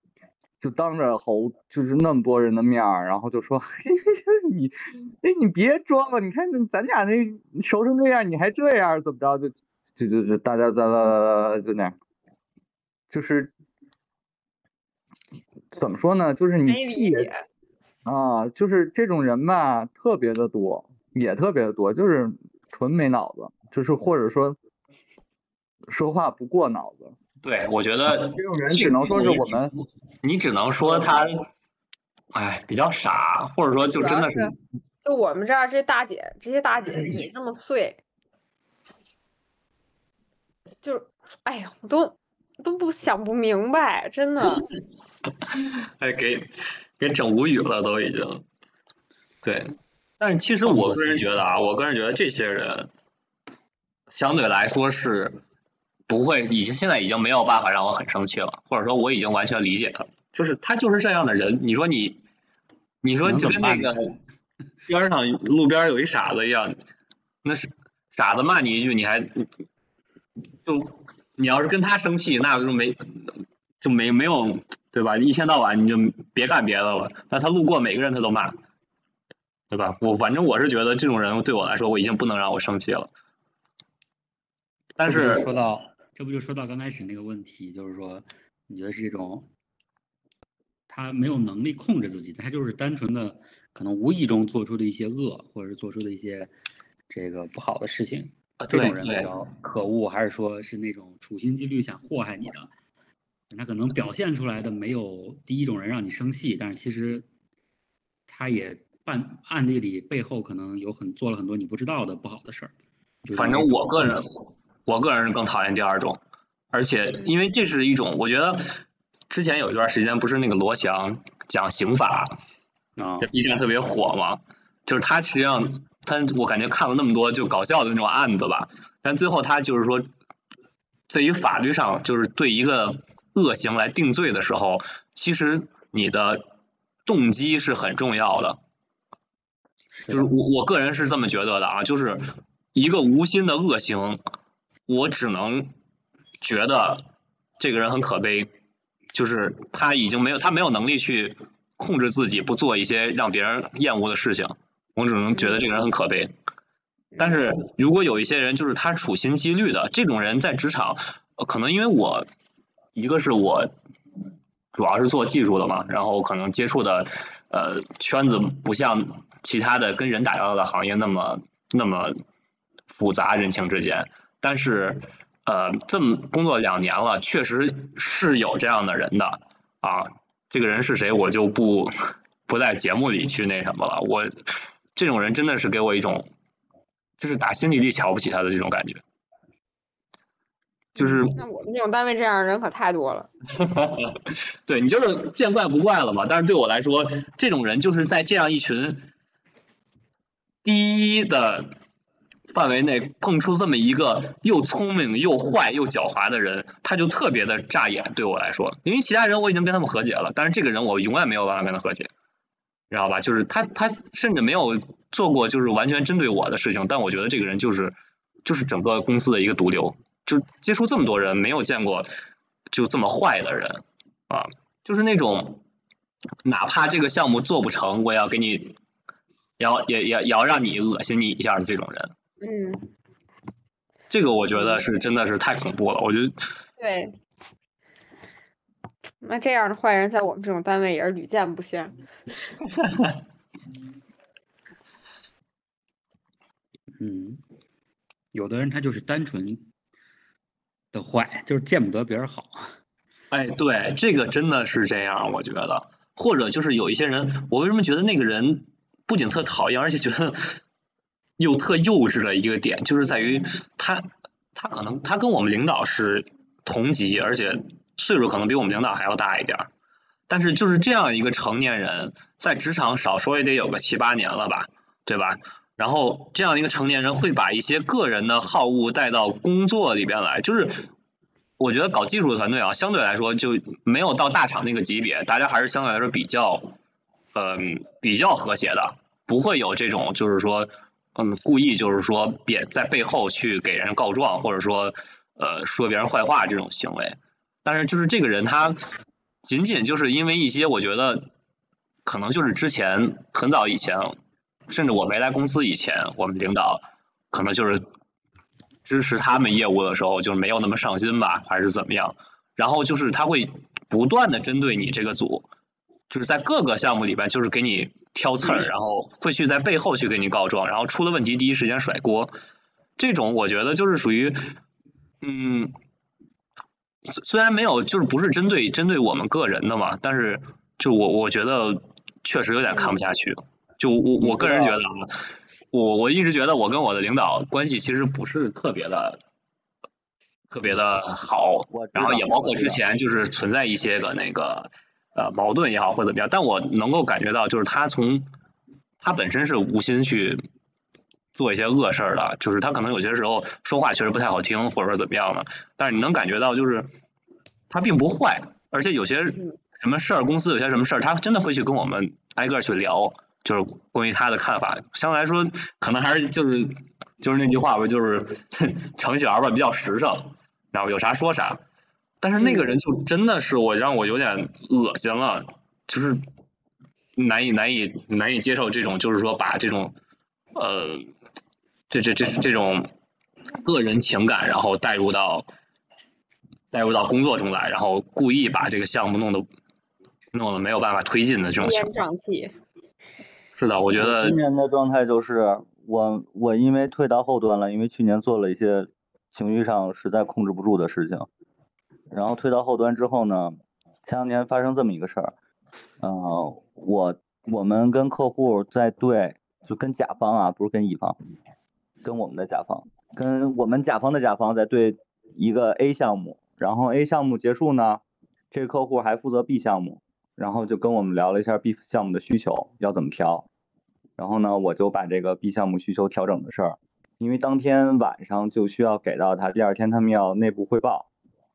就当着猴就是那么多人的面儿，然后就说 你哎你别装了，你看咱俩那熟成这样，你还这样怎么着？就就就就大家哒哒哒哒就那样，就是怎么说呢？就是你气啊，就是这种人吧，特别的多，也特别的多，就是纯没脑子，就是或者说说话不过脑子。对，我觉得这种人只能说是我们，你只能说他，哎，比较傻，或者说就真的是是就我们这儿这大姐，这些大姐嘴这么碎，就是，哎呀，我都都不想不明白，真的。哎，给给整无语了，都已经。对，但是其实我个人觉得啊，我个人觉得这些人相对来说是不会，已经现在已经没有办法让我很生气了，或者说我已经完全理解他，就是他就是这样的人。你说你，你说能就跟那个边上路边有一傻子一样，那是傻子骂你一句，你还就你要是跟他生气，那就没就没没有对吧？一天到晚你就别干别的了。那他路过每个人他都骂，对吧？我反正我是觉得这种人对我来说，我已经不能让我生气了。但是说到，这不就说到刚开始那个问题，就是说，你觉得是这种，他没有能力控制自己，他就是单纯的可能无意中做出的一些恶，或者是做出的一些这个不好的事情，啊这种人比较可恶，还是说是那种处心积虑想祸害你的？他可能表现出来的没有第一种人让你生气，但是其实他也半暗地里背后可能有很做了很多你不知道的不好的事儿。反正我个人，我个人是更讨厌第二种，而且因为这是一种，我觉得之前有一段时间不是那个罗翔讲刑法，啊这 B 站特别火嘛，就是他实际上他我感觉看了那么多就搞笑的那种案子吧，但最后他就是说，在于法律上就是对一个恶行来定罪的时候，其实你的动机是很重要的。就是我我个人是这么觉得的啊，就是一个无心的恶行，我只能觉得这个人很可悲，就是他已经没有他没有能力去控制自己不做一些让别人厌恶的事情，我只能觉得这个人很可悲。但是如果有一些人就是他处心积虑的，这种人在职场，呃可能因为我一个是我主要是做技术的嘛，然后可能接触的呃圈子不像其他的跟人打交道的行业那么那么复杂人情之间，但是呃这么工作两年了，确实是有这样的人的啊，这个人是谁我就不不在节目里去那什么了，我这种人真的是给我一种就是打心底里瞧不起他的这种感觉。就是那我们这种单位这样的人可太多了。对你就是见怪不怪了嘛。但是对我来说，这种人就是在这样一群第一的范围内碰出这么一个又聪明又坏又狡猾的人，他就特别的扎眼。对我来说，因为其他人我已经跟他们和解了，但是这个人我永远没有办法跟他和解，你知道吧？就是他他甚至没有做过就是完全针对我的事情，但我觉得这个人就是就是整个公司的一个毒瘤。就接触这么多人，没有见过就这么坏的人啊，就是那种哪怕这个项目做不成，我也要给你，也要也也也要让你恶心你一下的这种人，嗯，这个我觉得是真的是太恐怖了。我觉得对。那这样的坏人在我们这种单位也是屡见不鲜。嗯，有的人他就是单纯的坏，就是见不得别人好。哎，对，这个真的是这样，我觉得，或者就是有一些人，我为什么觉得那个人不仅特讨厌，而且觉得又特幼稚的一个点，就是在于他他可能他跟我们领导是同级，而且岁数可能比我们领导还要大一点儿。但是就是这样一个成年人，在职场少说也得有个七八年了吧，对吧？然后这样一个成年人会把一些个人的好恶带到工作里边来，就是我觉得搞技术的团队啊，相对来说就没有到大厂那个级别，大家还是相对来说比较，嗯，比较和谐的，不会有这种就是说，嗯，故意就是说别在背后去给人告状，或者说呃说别人坏话这种行为。但是就是这个人他仅仅就是因为一些我觉得可能就是之前很早以前。甚至我没来公司以前，我们领导可能就是支持他们业务的时候，就没有那么上心吧，还是怎么样？然后就是他会不断的针对你这个组，就是在各个项目里边，就是给你挑刺儿，然后会去在背后去给你告状，然后出了问题第一时间甩锅。这种我觉得就是属于，嗯，虽然没有，就是不是针对针对我们个人的嘛，但是就我我觉得确实有点看不下去。就我我个人觉得啊，我我一直觉得我跟我的领导关系其实不是特别的特别的好，然后也包括之前就是存在一些个那个呃矛盾也好或者怎么样，但我能够感觉到就是他从他本身是无心去做一些恶事儿的，就是他可能有些时候说话确实不太好听或者说怎么样的，但是你能感觉到就是他并不坏，而且有些什么事儿公司有些什么事儿，他真的会去跟我们挨个去聊。就是关于他的看法，相对来说，可能还是就是就是那句话吧，就是程序员吧，比较实诚，然后有啥说啥。但是那个人就真的是我让我有点恶心了，就是难以难以难以接受这种，就是说把这种呃这这这这种个人情感，然后带入到带入到工作中来，然后故意把这个项目弄得弄得没有办法推进的这种情况。是的，我觉得今年的状态就是我我因为退到后端了，因为去年做了一些情绪上实在控制不住的事情，然后推到后端之后呢，前两天发生这么一个事儿，嗯，我我们跟客户在对，就跟甲方啊，不是跟乙方，跟我们的甲方，跟我们甲方的甲方在对一个 A 项目，然后 A 项目结束呢，这个客户还负责 B 项目。然后就跟我们聊了一下 B 项目的需求要怎么调，然后呢，我就把这个 B 项目需求调整的事儿，因为当天晚上就需要给到他，第二天他们要内部汇报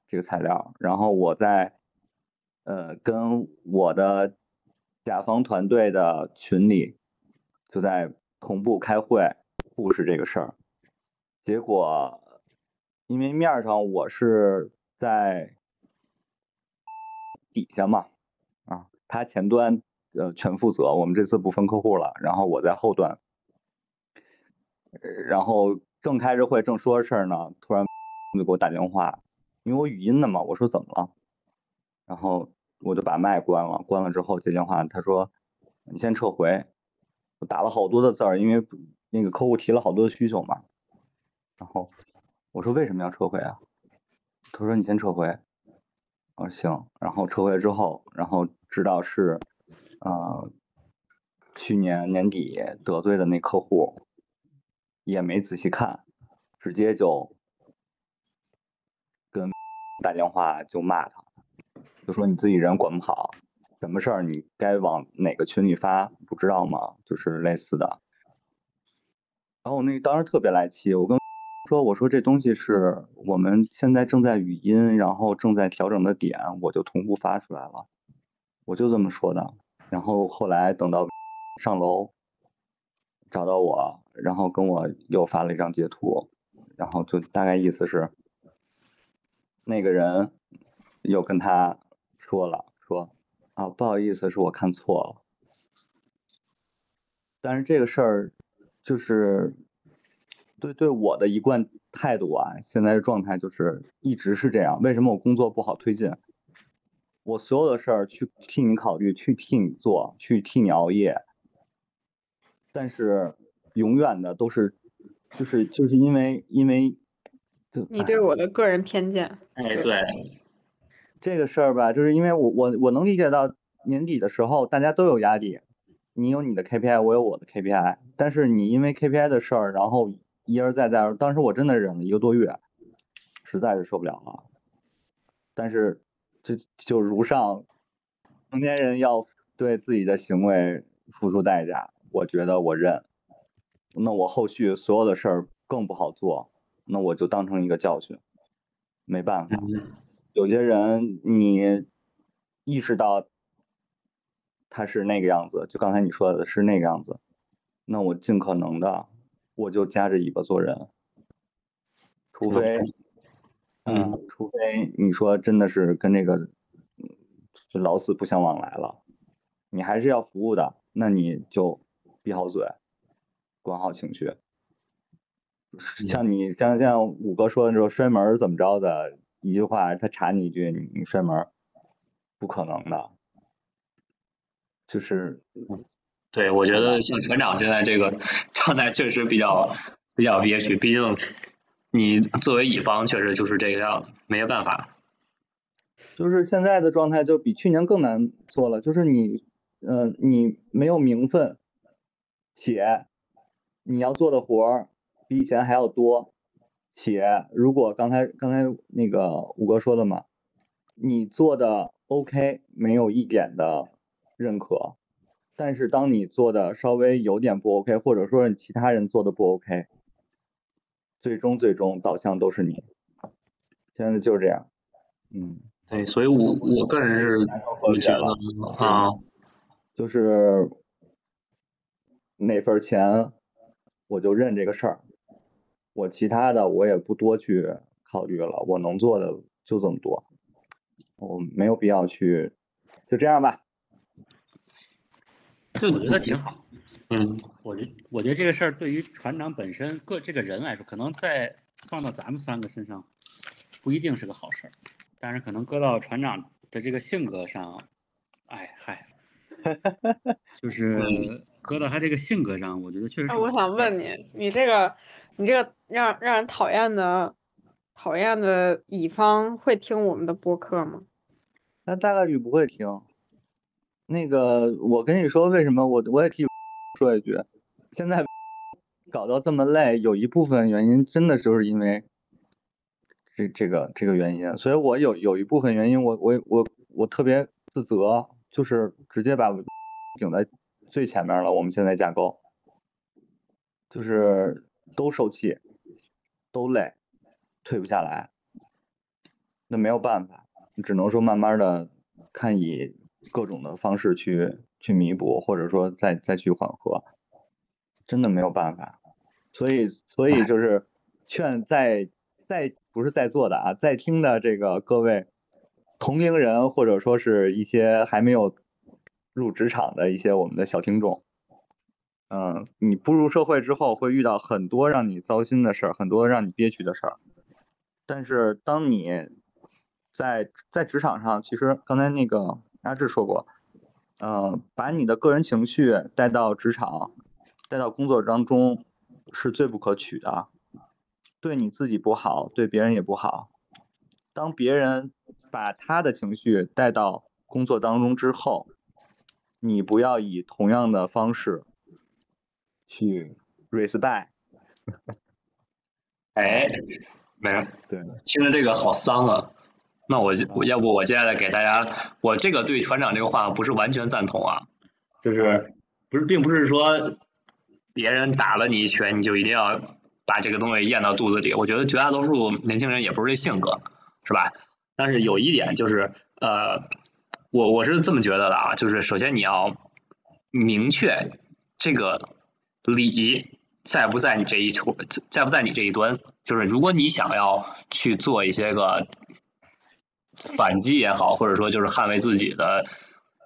这个材料，然后我在呃跟我的甲方团队的群里就在同步开会，布置这个事儿，结果因为面上我是在底下嘛。啊他前端呃全负责，我们这次不分客户了，然后我在后端，然后正开着会正说着事儿呢，突然 就给我打电话，因为我语音的嘛，我说怎么了，然后我就把麦关了，关了之后接电话，他说你先撤回，我打了好多的字儿，因为那个客户提了好多的需求嘛，然后我说为什么要撤回啊？他说你先撤回。我说行，然后撤回之后，然后知道是，呃，去年年底得罪的那客户，也没仔细看，直接就打电话就骂他，就说你自己人管不好，什么事儿你该往哪个群里发不知道吗？就是类似的。然后我那当时特别来气，我跟。说我说这东西是我们现在正在语音，然后正在调整的点，我就同步发出来了，我就这么说的。然后后来等到 上楼找到我，然后跟我又发了一张截图，然后就大概意思是那个人又跟他说了，说啊不好意思，是我看错了。但是这个事儿就是。对对，我的一贯态度啊，现在的状态就是一直是这样。为什么我工作不好推进？我所有的事儿去替你考虑，去替你做，去替你熬夜，但是永远的都是，就是就是因为因为，你对我的个人偏见。哎，对，这个事儿吧，就是因为我我我能理解到年底的时候大家都有压力，你有你的 KPI，我有我的 KPI，但是你因为 KPI 的事儿，然后一而再再而，当时我真的忍了一个多月，实在是受不了了。但是就就如上，成年人要对自己的行为付出代价，我觉得我认。那我后续所有的事儿更不好做，那我就当成一个教训，没办法。有些人你意识到他是那个样子，就刚才你说的是那个样子，那我尽可能的我就夹着尾巴做人，除非，嗯，除非你说真的是跟那个老死不相往来了，你还是要服务的，那你就闭好嘴，管好情绪。像你像像五哥说的时候摔门儿怎么着的一句话，他查你一句，你你摔门儿，不可能的，就是对，我觉得像船长现在这个状态确实比较比较憋屈，毕竟你作为乙方确实就是这个样子，没有办法。就是现在的状态就比去年更难做了，就是你呃你没有名分，且你要做的活儿比以前还要多，且如果刚才刚才那个五哥说的嘛，你做的 OK 没有一点的认可，但是当你做的稍微有点不 OK，或者说是其他人做的不 OK，最终最终导向都是你，现在就是这样，嗯。对，所以我我个人是觉得啊，就是那份钱我就认这个事儿，我其他的我也不多去考虑了，我能做的就这么多，我没有必要去，就这样吧。这我觉得挺好。嗯，我觉我觉得这个事儿对于船长本身个这个人来说，可能在放到咱们三个身上不一定是个好事儿，但是可能搁到船长的这个性格上，哎嗨，就是搁到他这个性格上，我觉得确实是哎，个好事儿。我想问你，你这个你这个让让人讨厌的讨厌的乙方会听我们的播客吗？那大概率不会听。那个，我跟你说，为什么我我也替 说一句，现在 搞到这么累，有一部分原因真的就是因为这这个这个原因，所以我有有一部分原因我，我我我特别自责，就是直接把 顶在最前面了。我们现在架构就是都受气，都累，退不下来，那没有办法，只能说慢慢的看以各种的方式去去弥补，或者说再再去缓和，真的没有办法。所以所以就是劝在在不是在座的啊，在听的这个各位同龄人，或者说是一些还没有入职场的一些我们的小听众，嗯，你步入社会之后会遇到很多让你糟心的事儿，很多让你憋屈的事儿。但是当你在在职场上，其实刚才那个阿志说过，呃，把你的个人情绪带到职场，带到工作当中是最不可取的，对你自己不好，对别人也不好。当别人把他的情绪带到工作当中之后，你不要以同样的方式去 respect。哎，没有，对，听着这个好丧啊。那我就我要不我接下来给大家，我这个对船长这个话不是完全赞同啊，就是不是并不是说别人打了你一拳你就一定要把这个东西咽到肚子里。我觉得绝大多数年轻人也不是这性格，是吧？但是有一点就是，呃，我我是这么觉得的啊，就是首先你要明确这个理在不在你这一处，在不在你这一端。就是如果你想要去做一些个反击也好，或者说就是捍卫自己的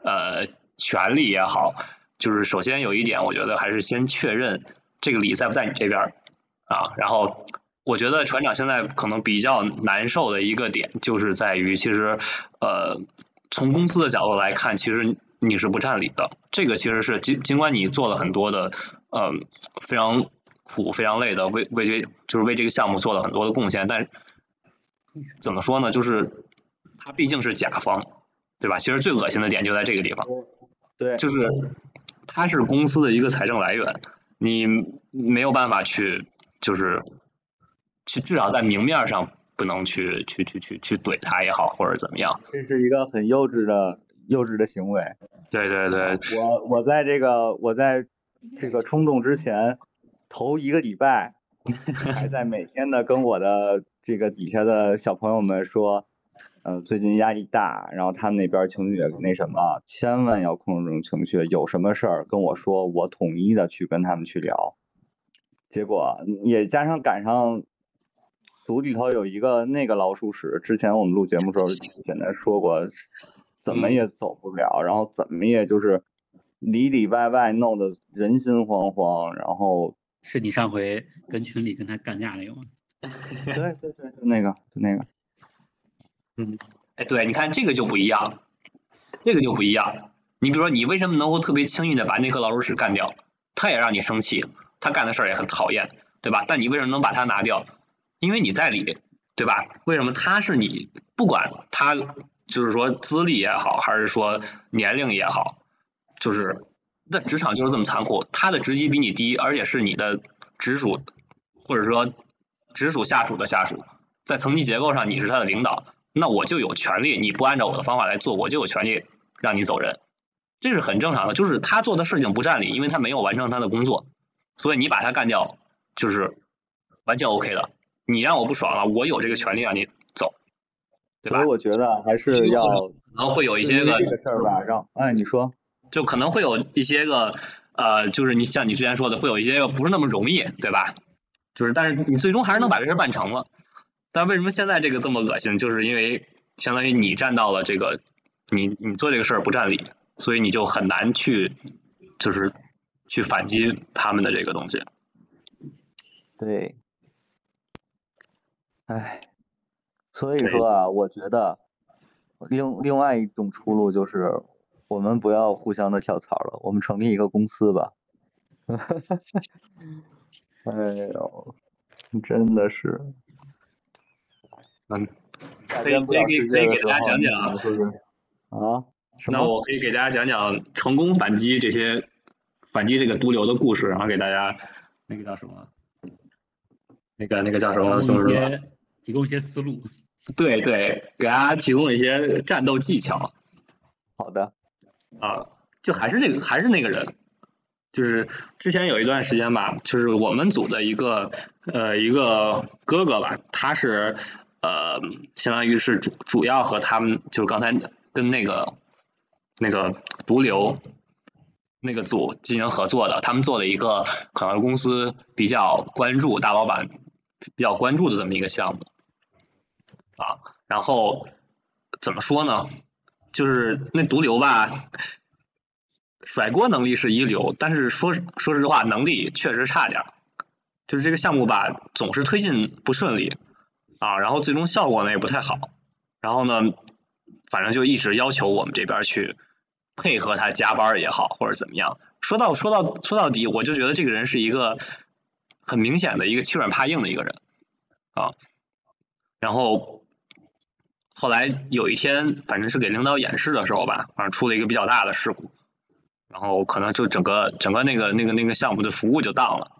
呃权利也好，就是首先有一点，我觉得还是先确认这个理在不在你这边啊。然后我觉得船长现在可能比较难受的一个点，就是在于其实呃从公司的角度来看，其实你是不占理的。这个其实是尽尽管你做了很多的呃非常苦、非常累的为为这就是为这个项目做了很多的贡献，但怎么说呢？就是他毕竟是甲方，对吧？其实最恶心的点就在这个地方，对，就是他是公司的一个财政来源，你没有办法去就是去至少在明面上不能去去去去去怼他也好，或者怎么样。这是一个很幼稚的幼稚的行为。对对对，我我在这个我在这个冲动之前头一个礼拜，还在每天的跟我的这个底下的小朋友们说，嗯、最近压力大，然后他们那边情绪也那什么，千万要控制这种情绪，有什么事儿跟我说，我统一的去跟他们去聊。结果也加上赶上组里头有一个那个老鼠屎，之前我们录节目时候简单说过，怎么也走不了，然后怎么也就是里里外外弄得人心惶惶，然后是你上回跟群里跟他干架那个吗？对对对，就那个就那个，嗯哎，对，你看这个就不一样，这个就不一样。你比如说，你为什么能够特别轻易的把那颗老鼠屎干掉？他也让你生气，他干的事儿也很讨厌，对吧？但你为什么能把它拿掉？因为你在理，对吧？为什么他是你？不管他就是说资历也好，还是说年龄也好，就是那职场就是这么残酷，他的职级比你低，而且是你的直属或者说直属下属的下属，在层级结构上你是他的领导，那我就有权利，你不按照我的方法来做，我就有权利让你走人，这是很正常的。就是他做的事情不占理，因为他没有完成他的工作，所以你把他干掉就是完全 OK 的。你让我不爽了，我有这个权利让你，对吧所以？我觉得还是要可能会有一些个这个事儿吧，让哎你说，就可能会有一些个呃，就是你像你之前说的，会有一些个不是那么容易，对吧？就是但是你最终还是能把这事儿办成了。但为什么现在这个这么恶心？就是因为相当于你站到了这个，你你做这个事儿不占理，所以你就很难去就是去反击他们的这个东西。对，哎，所以说啊，我觉得另另外一种出路就是我们不要互相的跳槽了，我们成立一个公司吧。哎呦，真的是，嗯，可以可以可以给大家讲讲们是不是？啊？那？我可以给大家讲讲成功反击这些反击这个毒瘤的故事，然后给大家那个叫什么？那个那个叫什么？提就是说供一些提供一些思路。对对，给大家提供一些战斗技巧。好的，啊，就还是这个还是那个人，就是之前有一段时间吧，就是我们组的一个呃一个哥哥吧，他是呃相当于是主主要和他们就是刚才跟那个那个毒瘤那个组进行合作的，他们做了一个可能公司比较关注大老板比较关注的这么一个项目啊，然后怎么说呢？就是那毒瘤吧，甩锅能力是一流，但是说说实话，能力确实差点。就是这个项目吧，总是推进不顺利啊，然后最终效果呢也不太好。然后呢，反正就一直要求我们这边去配合他加班也好，或者怎么样。说到说到说到底，我就觉得这个人是一个很明显的一个欺软怕硬的一个人啊。然后后来有一天，反正是给领导演示的时候吧，反正出了一个比较大的事故，然后可能就整个整个那个那个那个项目的服务就当了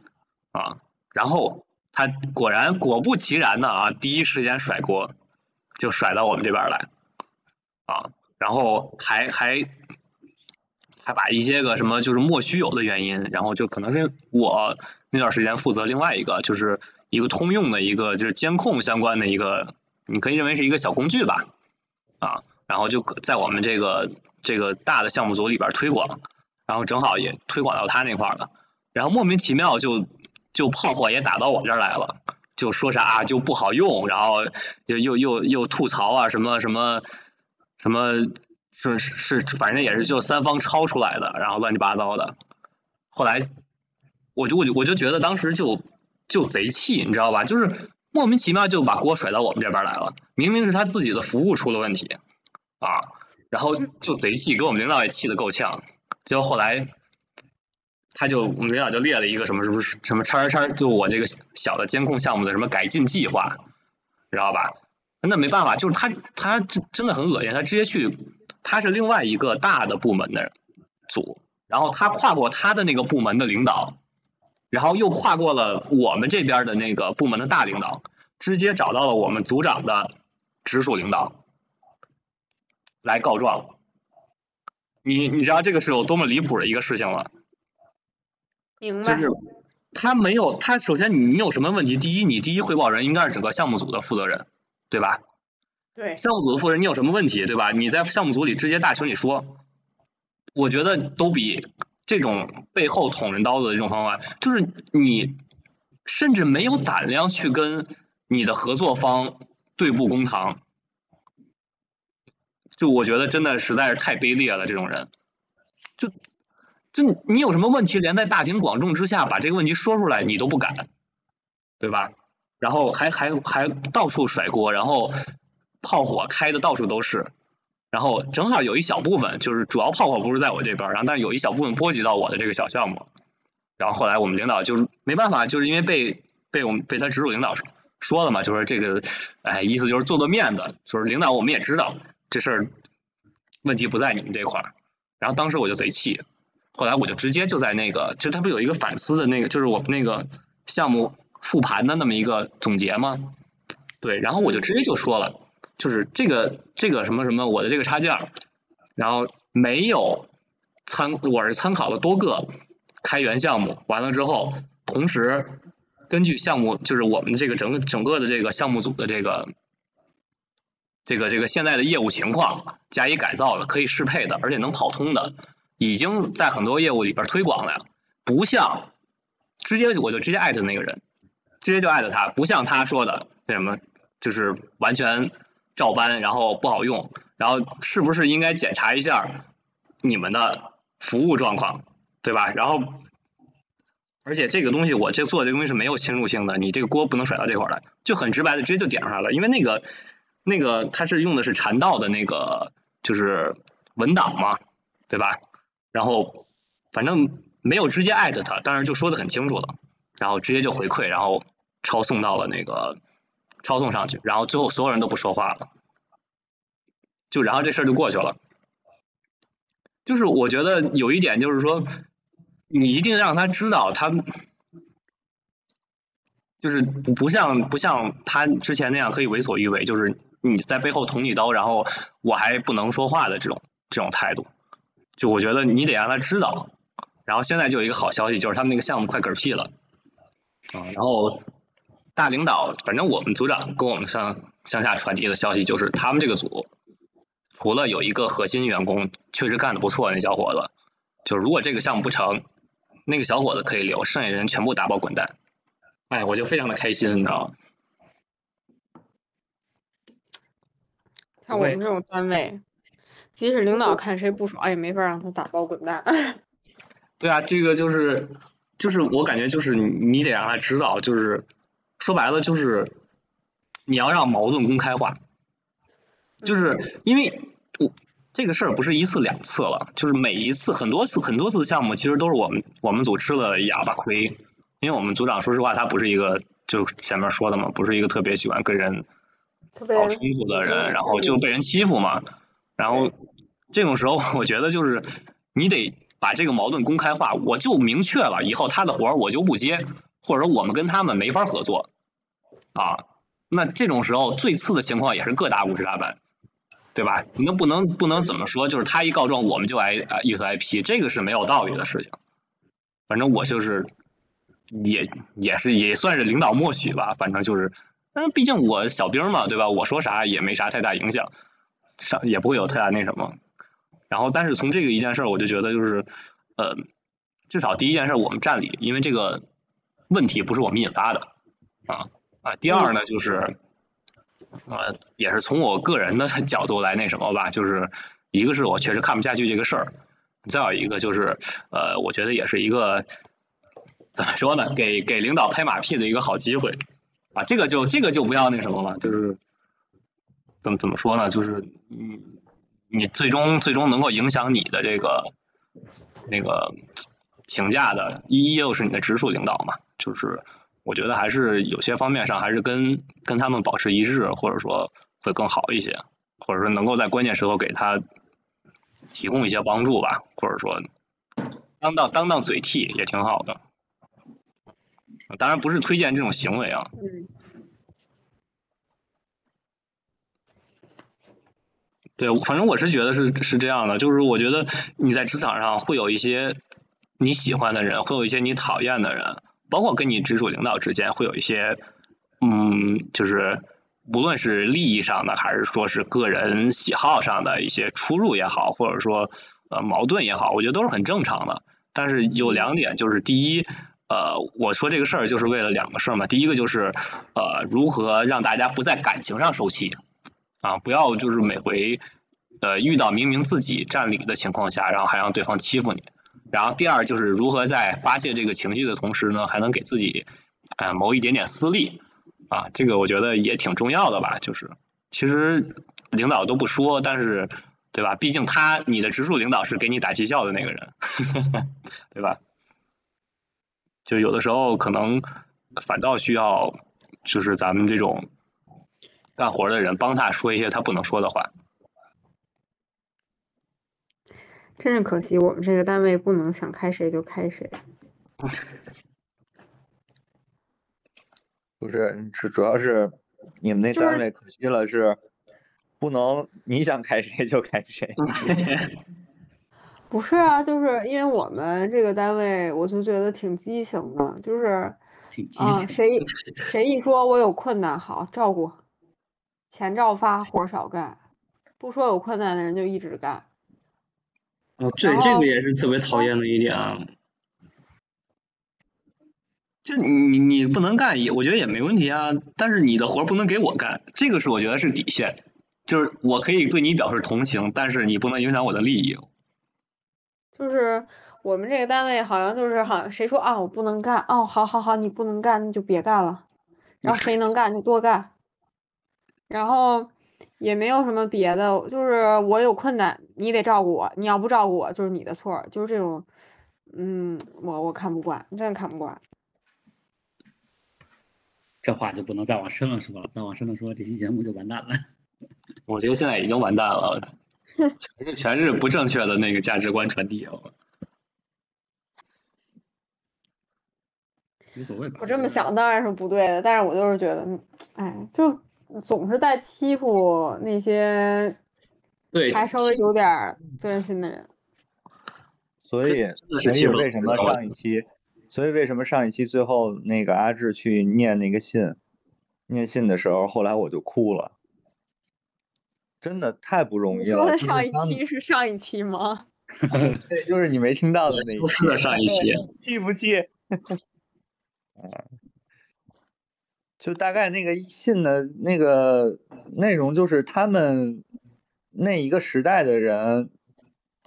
啊。然后他果然果不其然的啊，第一时间甩锅，就甩到我们这边来啊，然后还还还把一些个什么就是莫须有的原因，然后就可能是我那段时间负责另外一个就是一个通用的一个就是监控相关的一个，你可以认为是一个小工具吧啊，然后就在我们这个这个大的项目组里边推广，然后正好也推广到他那块儿了，然后莫名其妙就就炮火也打到我这儿来了。就说啥、啊、就不好用，然后又又又又吐槽啊什么什么什么是是反正也是就三方抄出来的，然后乱七八糟的。后来我就我就我就觉得当时就就贼气，你知道吧？就是莫名其妙就把锅甩到我们这边来了，明明是他自己的服务出了问题啊，然后就贼气，给我们领导也气得够呛。结果后来他就我们领导就列了一个什么什么什么叉叉叉，就我这个小的监控项目的什么改进计划，知道吧？那没办法，就是他他真真的很恶心，他直接去，他是另外一个大的部门的组，然后他跨过他的那个部门的领导，然后又跨过了我们这边的那个部门的大领导，直接找到了我们组长的直属领导来告状。你你知道这个是有多么离谱的一个事情吗？明白。就是他没有，他首先你有什么问题？第一，你第一汇报人应该是整个项目组的负责人，对吧？对，项目组的负责人，你有什么问题，对吧？你在项目组里直接大群里说，我觉得都比这种背后捅人刀子的这种方法，就是你甚至没有胆量去跟你的合作方对簿公堂，就我觉得真的实在是太卑劣了，这种人，就就你有什么问题，连在大庭广众之下把这个问题说出来，你都不敢，对吧？然后还还还到处甩锅，然后炮火开的到处都是，然后正好有一小部分就是主要泡泡不是在我这边儿，然后但是有一小部分波及到我的这个小项目，然后后来我们领导就是没办法，就是因为被被我们被他直属领导说说了嘛，就说这个，哎，意思就是做做面子，就是领导我们也知道这事儿问题不在你们这块儿，然后当时我就贼气，后来我就直接就在那个，就他不有一个反思的那个，就是我们那个项目复盘的那么一个总结吗？对，然后我就直接就说了，就是这个这个什么什么我的这个插件，然后没有参，我是参考了多个开源项目，完了之后，同时根据项目就是我们这个整个整个的这个项目组的这个这个这个现在的业务情况加以改造的，可以适配的，而且能跑通的，已经在很多业务里边推广了，不像直接我就直接艾特那个人，直接就艾特他，不像他说的那什么，就是完全照搬，然后不好用，然后是不是应该检查一下你们的服务状况，对吧？然后，而且这个东西我这做的这东西是没有侵入性的，你这个锅不能甩到这块儿来，就很直白的直接就点上来了，因为那个那个它是用的是禅道的那个就是文档嘛，对吧？然后反正没有直接艾特他，但是就说的很清楚了，然后直接就回馈，然后抄送到了那个抄送上去，然后最后所有人都不说话了，就然后这事儿就过去了。就是我觉得有一点就是说，你一定让他知道他。就是不不像不像他之前那样可以为所欲为，就是你在背后捅你刀，然后我还不能说话的这种这种态度。就我觉得你得让他知道。然后现在就有一个好消息，就是他们那个项目快嗝屁了啊。然后大领导，反正我们组长跟我们上向下传递的消息就是，他们这个组除了有一个核心员工确实干的不错，那小伙子，就如果这个项目不成，那个小伙子可以留，剩下人全部打包滚蛋。哎，我就非常的开心，你知道吗？像我们这种单位，即使领导看谁不爽，也没法让他打包滚蛋。对啊，这个就是就是我感觉就是你你得让他知道，就是说白了就是你要让矛盾公开化，就是因为我这个事儿不是一次两次了，就是每一次很多次很多次的项目，其实都是我们我们组吃了哑巴亏。因为我们组长说实话，他不是一个就前面说的嘛，不是一个特别喜欢跟人搞冲突的人，然后就被人欺负嘛。然后这种时候，我觉得就是你得把这个矛盾公开化，我就明确了以后他的活儿我就不接，或者说我们跟他们没法合作啊。那这种时候最次的情况也是各打五十大板，对吧？你都不能不能怎么说，就是他一告状我们就挨啊一头挨批，这个是没有道理的事情。反正我就是。也也是也算是领导默许吧，反正就是，嗯，毕竟我小兵嘛，对吧？我说啥也没啥太大影响，上也不会有太大那什么。然后，但是从这个一件事，我就觉得就是，呃，至少第一件事我们占理，因为这个问题不是我们引发的，啊啊。第二呢，就是，呃，也是从我个人的角度来那什么吧，就是一个是我确实看不下去这个事儿，再有一个就是，呃，我觉得也是一个。怎么说呢？给给领导拍马屁的一个好机会啊！这个就这个就不要那什么了，就是怎么怎么说呢？就是你你最终最终能够影响你的这个那个评价的，一又是你的直属领导嘛。就是我觉得还是有些方面上还是跟跟他们保持一致，或者说会更好一些，或者说能够在关键时候给他提供一些帮助吧，或者说当当当当嘴替也挺好的。当然不是推荐这种行为啊。嗯，对，反正我是觉得是是这样的，就是我觉得你在职场上会有一些你喜欢的人，会有一些你讨厌的人，包括跟你直属领导之间会有一些，嗯，就是无论是利益上的，还是说是个人喜好上的一些出入也好，或者说呃矛盾也好，我觉得都是很正常的。但是有两点，就是第一，呃，我说这个事儿就是为了两个事儿嘛，第一个就是呃如何让大家不在感情上受气。啊，不要就是每回呃遇到明明自己占理的情况下，然后还让对方欺负你。然后第二就是如何在发泄这个情绪的同时呢，还能给自己呃谋一点点私利啊，这个我觉得也挺重要的吧。就是其实领导都不说，但是对吧？毕竟他你的直属领导是给你打绩效的那个人，对吧？就有的时候可能反倒需要就是咱们这种。干活的人帮他说一些他不能说的话，真是可惜，我们这个单位不能想开谁就开谁。不是，主主要是你们那单位可惜了，是不能你想开谁就开谁。不是啊，就是因为我们这个单位，我就觉得挺畸形的，就是啊，谁谁一说我有困难，好照顾，钱照发，活儿少干，不说有困难的人就一直干。哦，对，这个也是特别讨厌的一点啊。就你你你不能干也，我觉得也没问题啊。但是你的活儿不能给我干，这个是我觉得是底线。就是我可以对你表示同情，但是你不能影响我的利益。就是我们这个单位好像就是好像谁说啊我不能干，哦，好好好，你不能干那就别干了，然后谁能干就多干，然后也没有什么别的，就是我有困难你得照顾我，你要不照顾我就是你的错儿，就是这种，嗯，我我看不惯，真的看不惯。这话就不能再往深了说了，再往深了说，这期节目就完蛋了。我觉得现在已经完蛋了，全是全是不正确的那个价值观传递啊。无所谓吧。我这么想当然是不对的，但是我就是觉得，嗯哎，就总是在欺负那些对，还稍微有点儿责任心的人。所以，所以为什么上一期，所以为什么上一期最后那个阿志去念那个信，念信的时候，后来我就哭了，真的太不容易了。说的上一期是上一期吗？对，就是你没听到的那一消失的上一期，气不气？嗯，就大概那个信的那个内容，就是他们那一个时代的人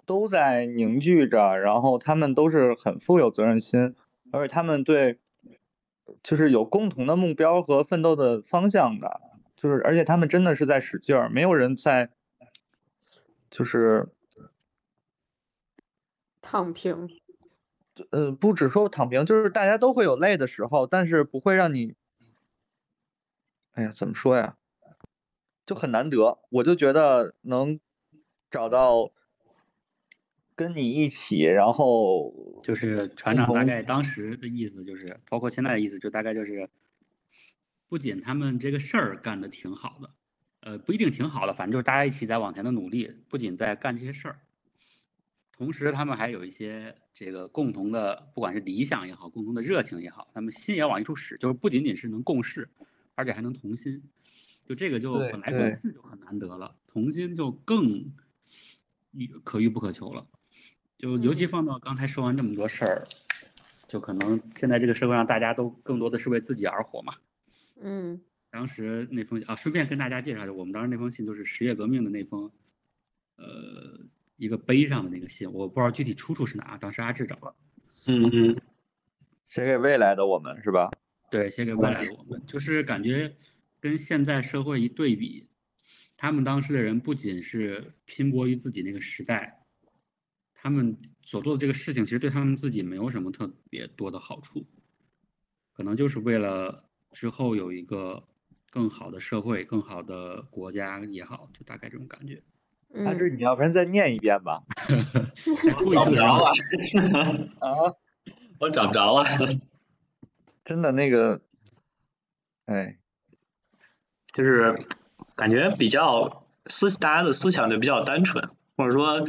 都在凝聚着，然后他们都是很富有责任心，而且他们对就是有共同的目标和奋斗的方向的，就是而且他们真的是在使劲儿，没有人在就是躺平。呃，不只说躺平，就是大家都会有累的时候，但是不会让你，哎呀，怎么说呀，就很难得。我就觉得能找到跟你一起，然后就是船长大概当时的意思就是，包括现在的意思，就大概就是，不仅他们这个事儿干的挺好的，呃，不一定挺好的，反正就是大家一起在往前的努力，不仅在干这些事儿，同时他们还有一些这个共同的，不管是理想也好，共同的热情也好，他们心也往一处使，就是不仅仅是能共事，而且还能同心，就这个就本来对共事就很难得了，同心就更遇可遇不可求了。就尤其嗯放到刚才说完这么多事儿，就可能现在这个社会上大家都更多的是为自己而活嘛。嗯当时那封啊，顺便跟大家介绍一下，我们当时那封信就是十月革命的那封，呃，一个碑上的那个信，我不知道具体出处是哪，当时阿志找了，嗯嗯，写给未来的我们是吧？对，写给未来的我们，就是感觉跟现在社会一对比，他们当时的人不仅是拼搏于自己那个时代，他们所做的这个事情，其实对他们自己没有什么特别多的好处，可能就是为了之后有一个更好的社会、更好的国家也好，就大概这种感觉。嗯，阿志，你要不然再念一遍吧？找不着了啊！啊，我找不着了。真的那个，哎，就是感觉比较思大家的思想就比较单纯，或者说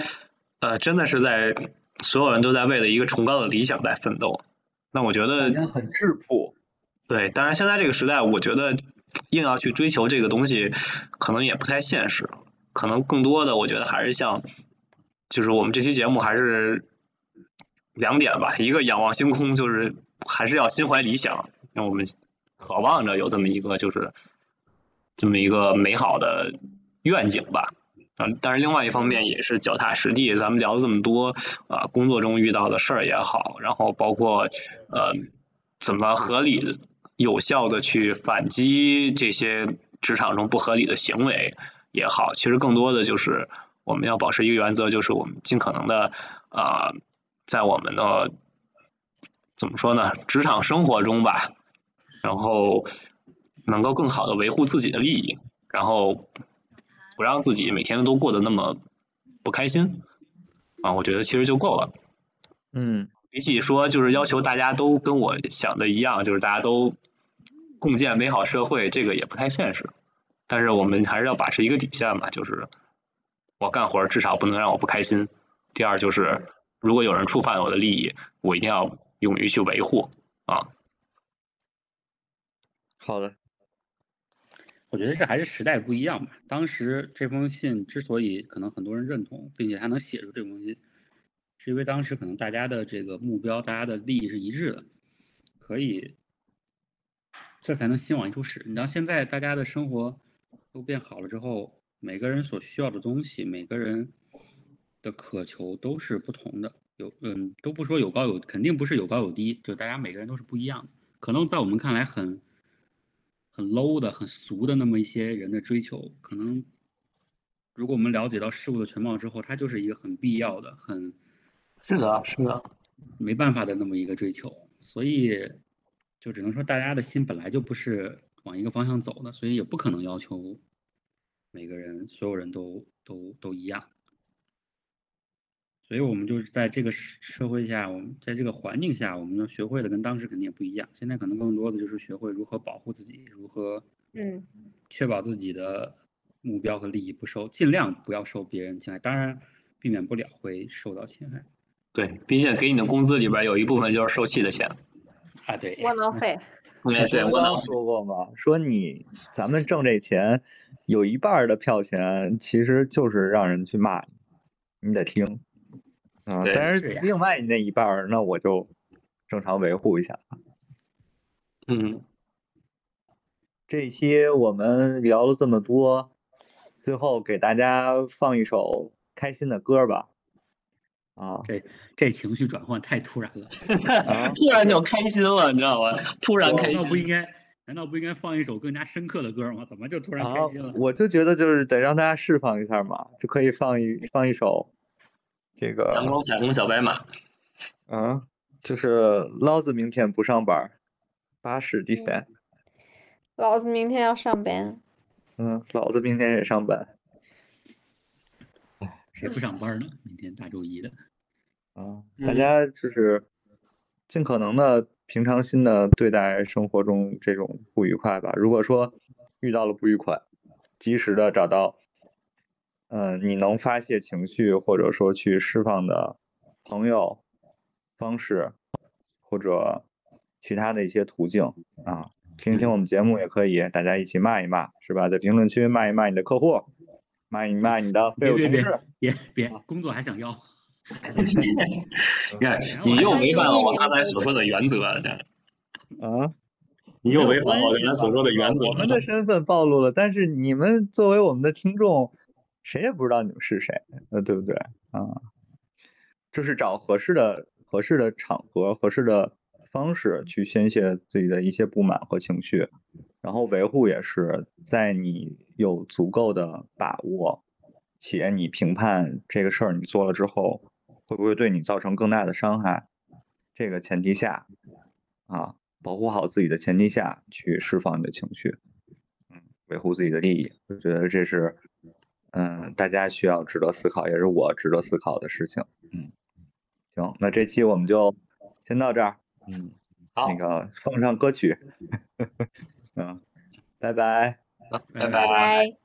呃真的是在所有人都在为了一个崇高的理想在奋斗。那我觉好得像很质朴。对，当然现在这个时代，我觉得硬要去追求这个东西，可能也不太现实。可能更多的，我觉得还是像，就是我们这期节目还是两点吧，一个仰望星空，就是还是要心怀理想，让我们渴望着有这么一个就是这么一个美好的愿景吧。嗯，但是另外一方面也是脚踏实地。咱们聊了这么多啊、工作中遇到的事儿也好，然后包括呃怎么合理有效的去反击这些职场中不合理的行为也好，其实更多的就是我们要保持一个原则，就是我们尽可能的啊、在我们的怎么说呢，职场生活中吧，然后能够更好的维护自己的利益，然后不让自己每天都过得那么不开心啊，我觉得其实就够了。嗯，比起说就是要求大家都跟我想的一样，就是大家都共建美好社会，这个也不太现实。但是我们还是要把持一个底线嘛，就是我干活至少不能让我不开心。第二就是，如果有人触犯了我的利益，我一定要勇于去维护啊。好的，我觉得这还是时代不一样吧。当时这封信之所以可能很多人认同，并且他能写出这封信，是因为当时可能大家的这个目标、大家的利益是一致的，可以，这才能心往一处使。你知道现在大家的生活都变好了之后，每个人所需要的东西，每个人的渴求都是不同的。有嗯，都不说有高有，肯定不是有高有低，就大家每个人都是不一样的。可能在我们看来很很 low 的、很俗的那么一些人的追求，可能如果我们了解到事物的全貌之后，它就是一个很必要的、很是的，是的，没办法的那么一个追求。所以就只能说大家的心本来就不是往一个方向走的，所以也不可能要求每个人、所有人都都都一样。所以我们就是在这个社社会下，我们在这个环境下，我们要学会的跟当时肯定也不一样。现在可能更多的就是学会如何保护自己，如何嗯确保自己的目标和利益不受，尽量不要受别人侵害。当然，避免不了会受到侵害对，毕竟给你的工资里边有一部分就是受气的钱。啊。对，窝囊废。哎，对，我我能说过嘛，说你咱们挣这钱，有一半儿的票钱其实就是让人去骂你，你得听啊。但是另外那一半儿，那我就正常维护一下。嗯，这一期我们聊了这么多，最后给大家放一首开心的歌吧。啊这这情绪转换太突然了。啊，突然就开心了，你知道吗？突然开难道不应。该？难道不应该放一首更加深刻的歌吗？怎么就突然啊开心了？我就觉得就是得让大家释放一下嘛，就可以放一放一首这个阳光彩虹小白马，啊，就是老子明天不上班儿，巴士的饭。老子明天要上班。嗯，老子明天也上班谁不上班呢？明天大周一的。啊，大嗯家就是尽可能的平常心的对待生活中这种不愉快吧。如果说遇到了不愉快，及时的找到，嗯、你能发泄情绪或者说去释放的朋友方式，或者其他的一些途径啊，听听我们节目也可以，大家一起骂一骂，是吧？在评论区骂一骂你的客户，骂一骂你的废别别别物同事。别别，工作还想要？你看，你又违反了我刚才所说的原则，啊，你又违反了我刚才所说的原则我们的身份暴露了，但是你们作为我们的听众，谁也不知道你们是谁，呃，对不对啊？就是找合适的、合适的场合、合适的方式去宣泄自己的一些不满和情绪，然后维护也是在你有足够的把握，且你评判这个事儿你做了之后会不会对你造成更大的伤害，这个前提下啊，保护好自己的前提下去释放你的情绪，嗯，维护自己的利益，我觉得这是嗯，大家需要值得思考，也是我值得思考的事情。嗯，行，那这期我们就先到这儿。嗯，好那个放上歌曲。嗯，拜拜。好拜拜拜拜。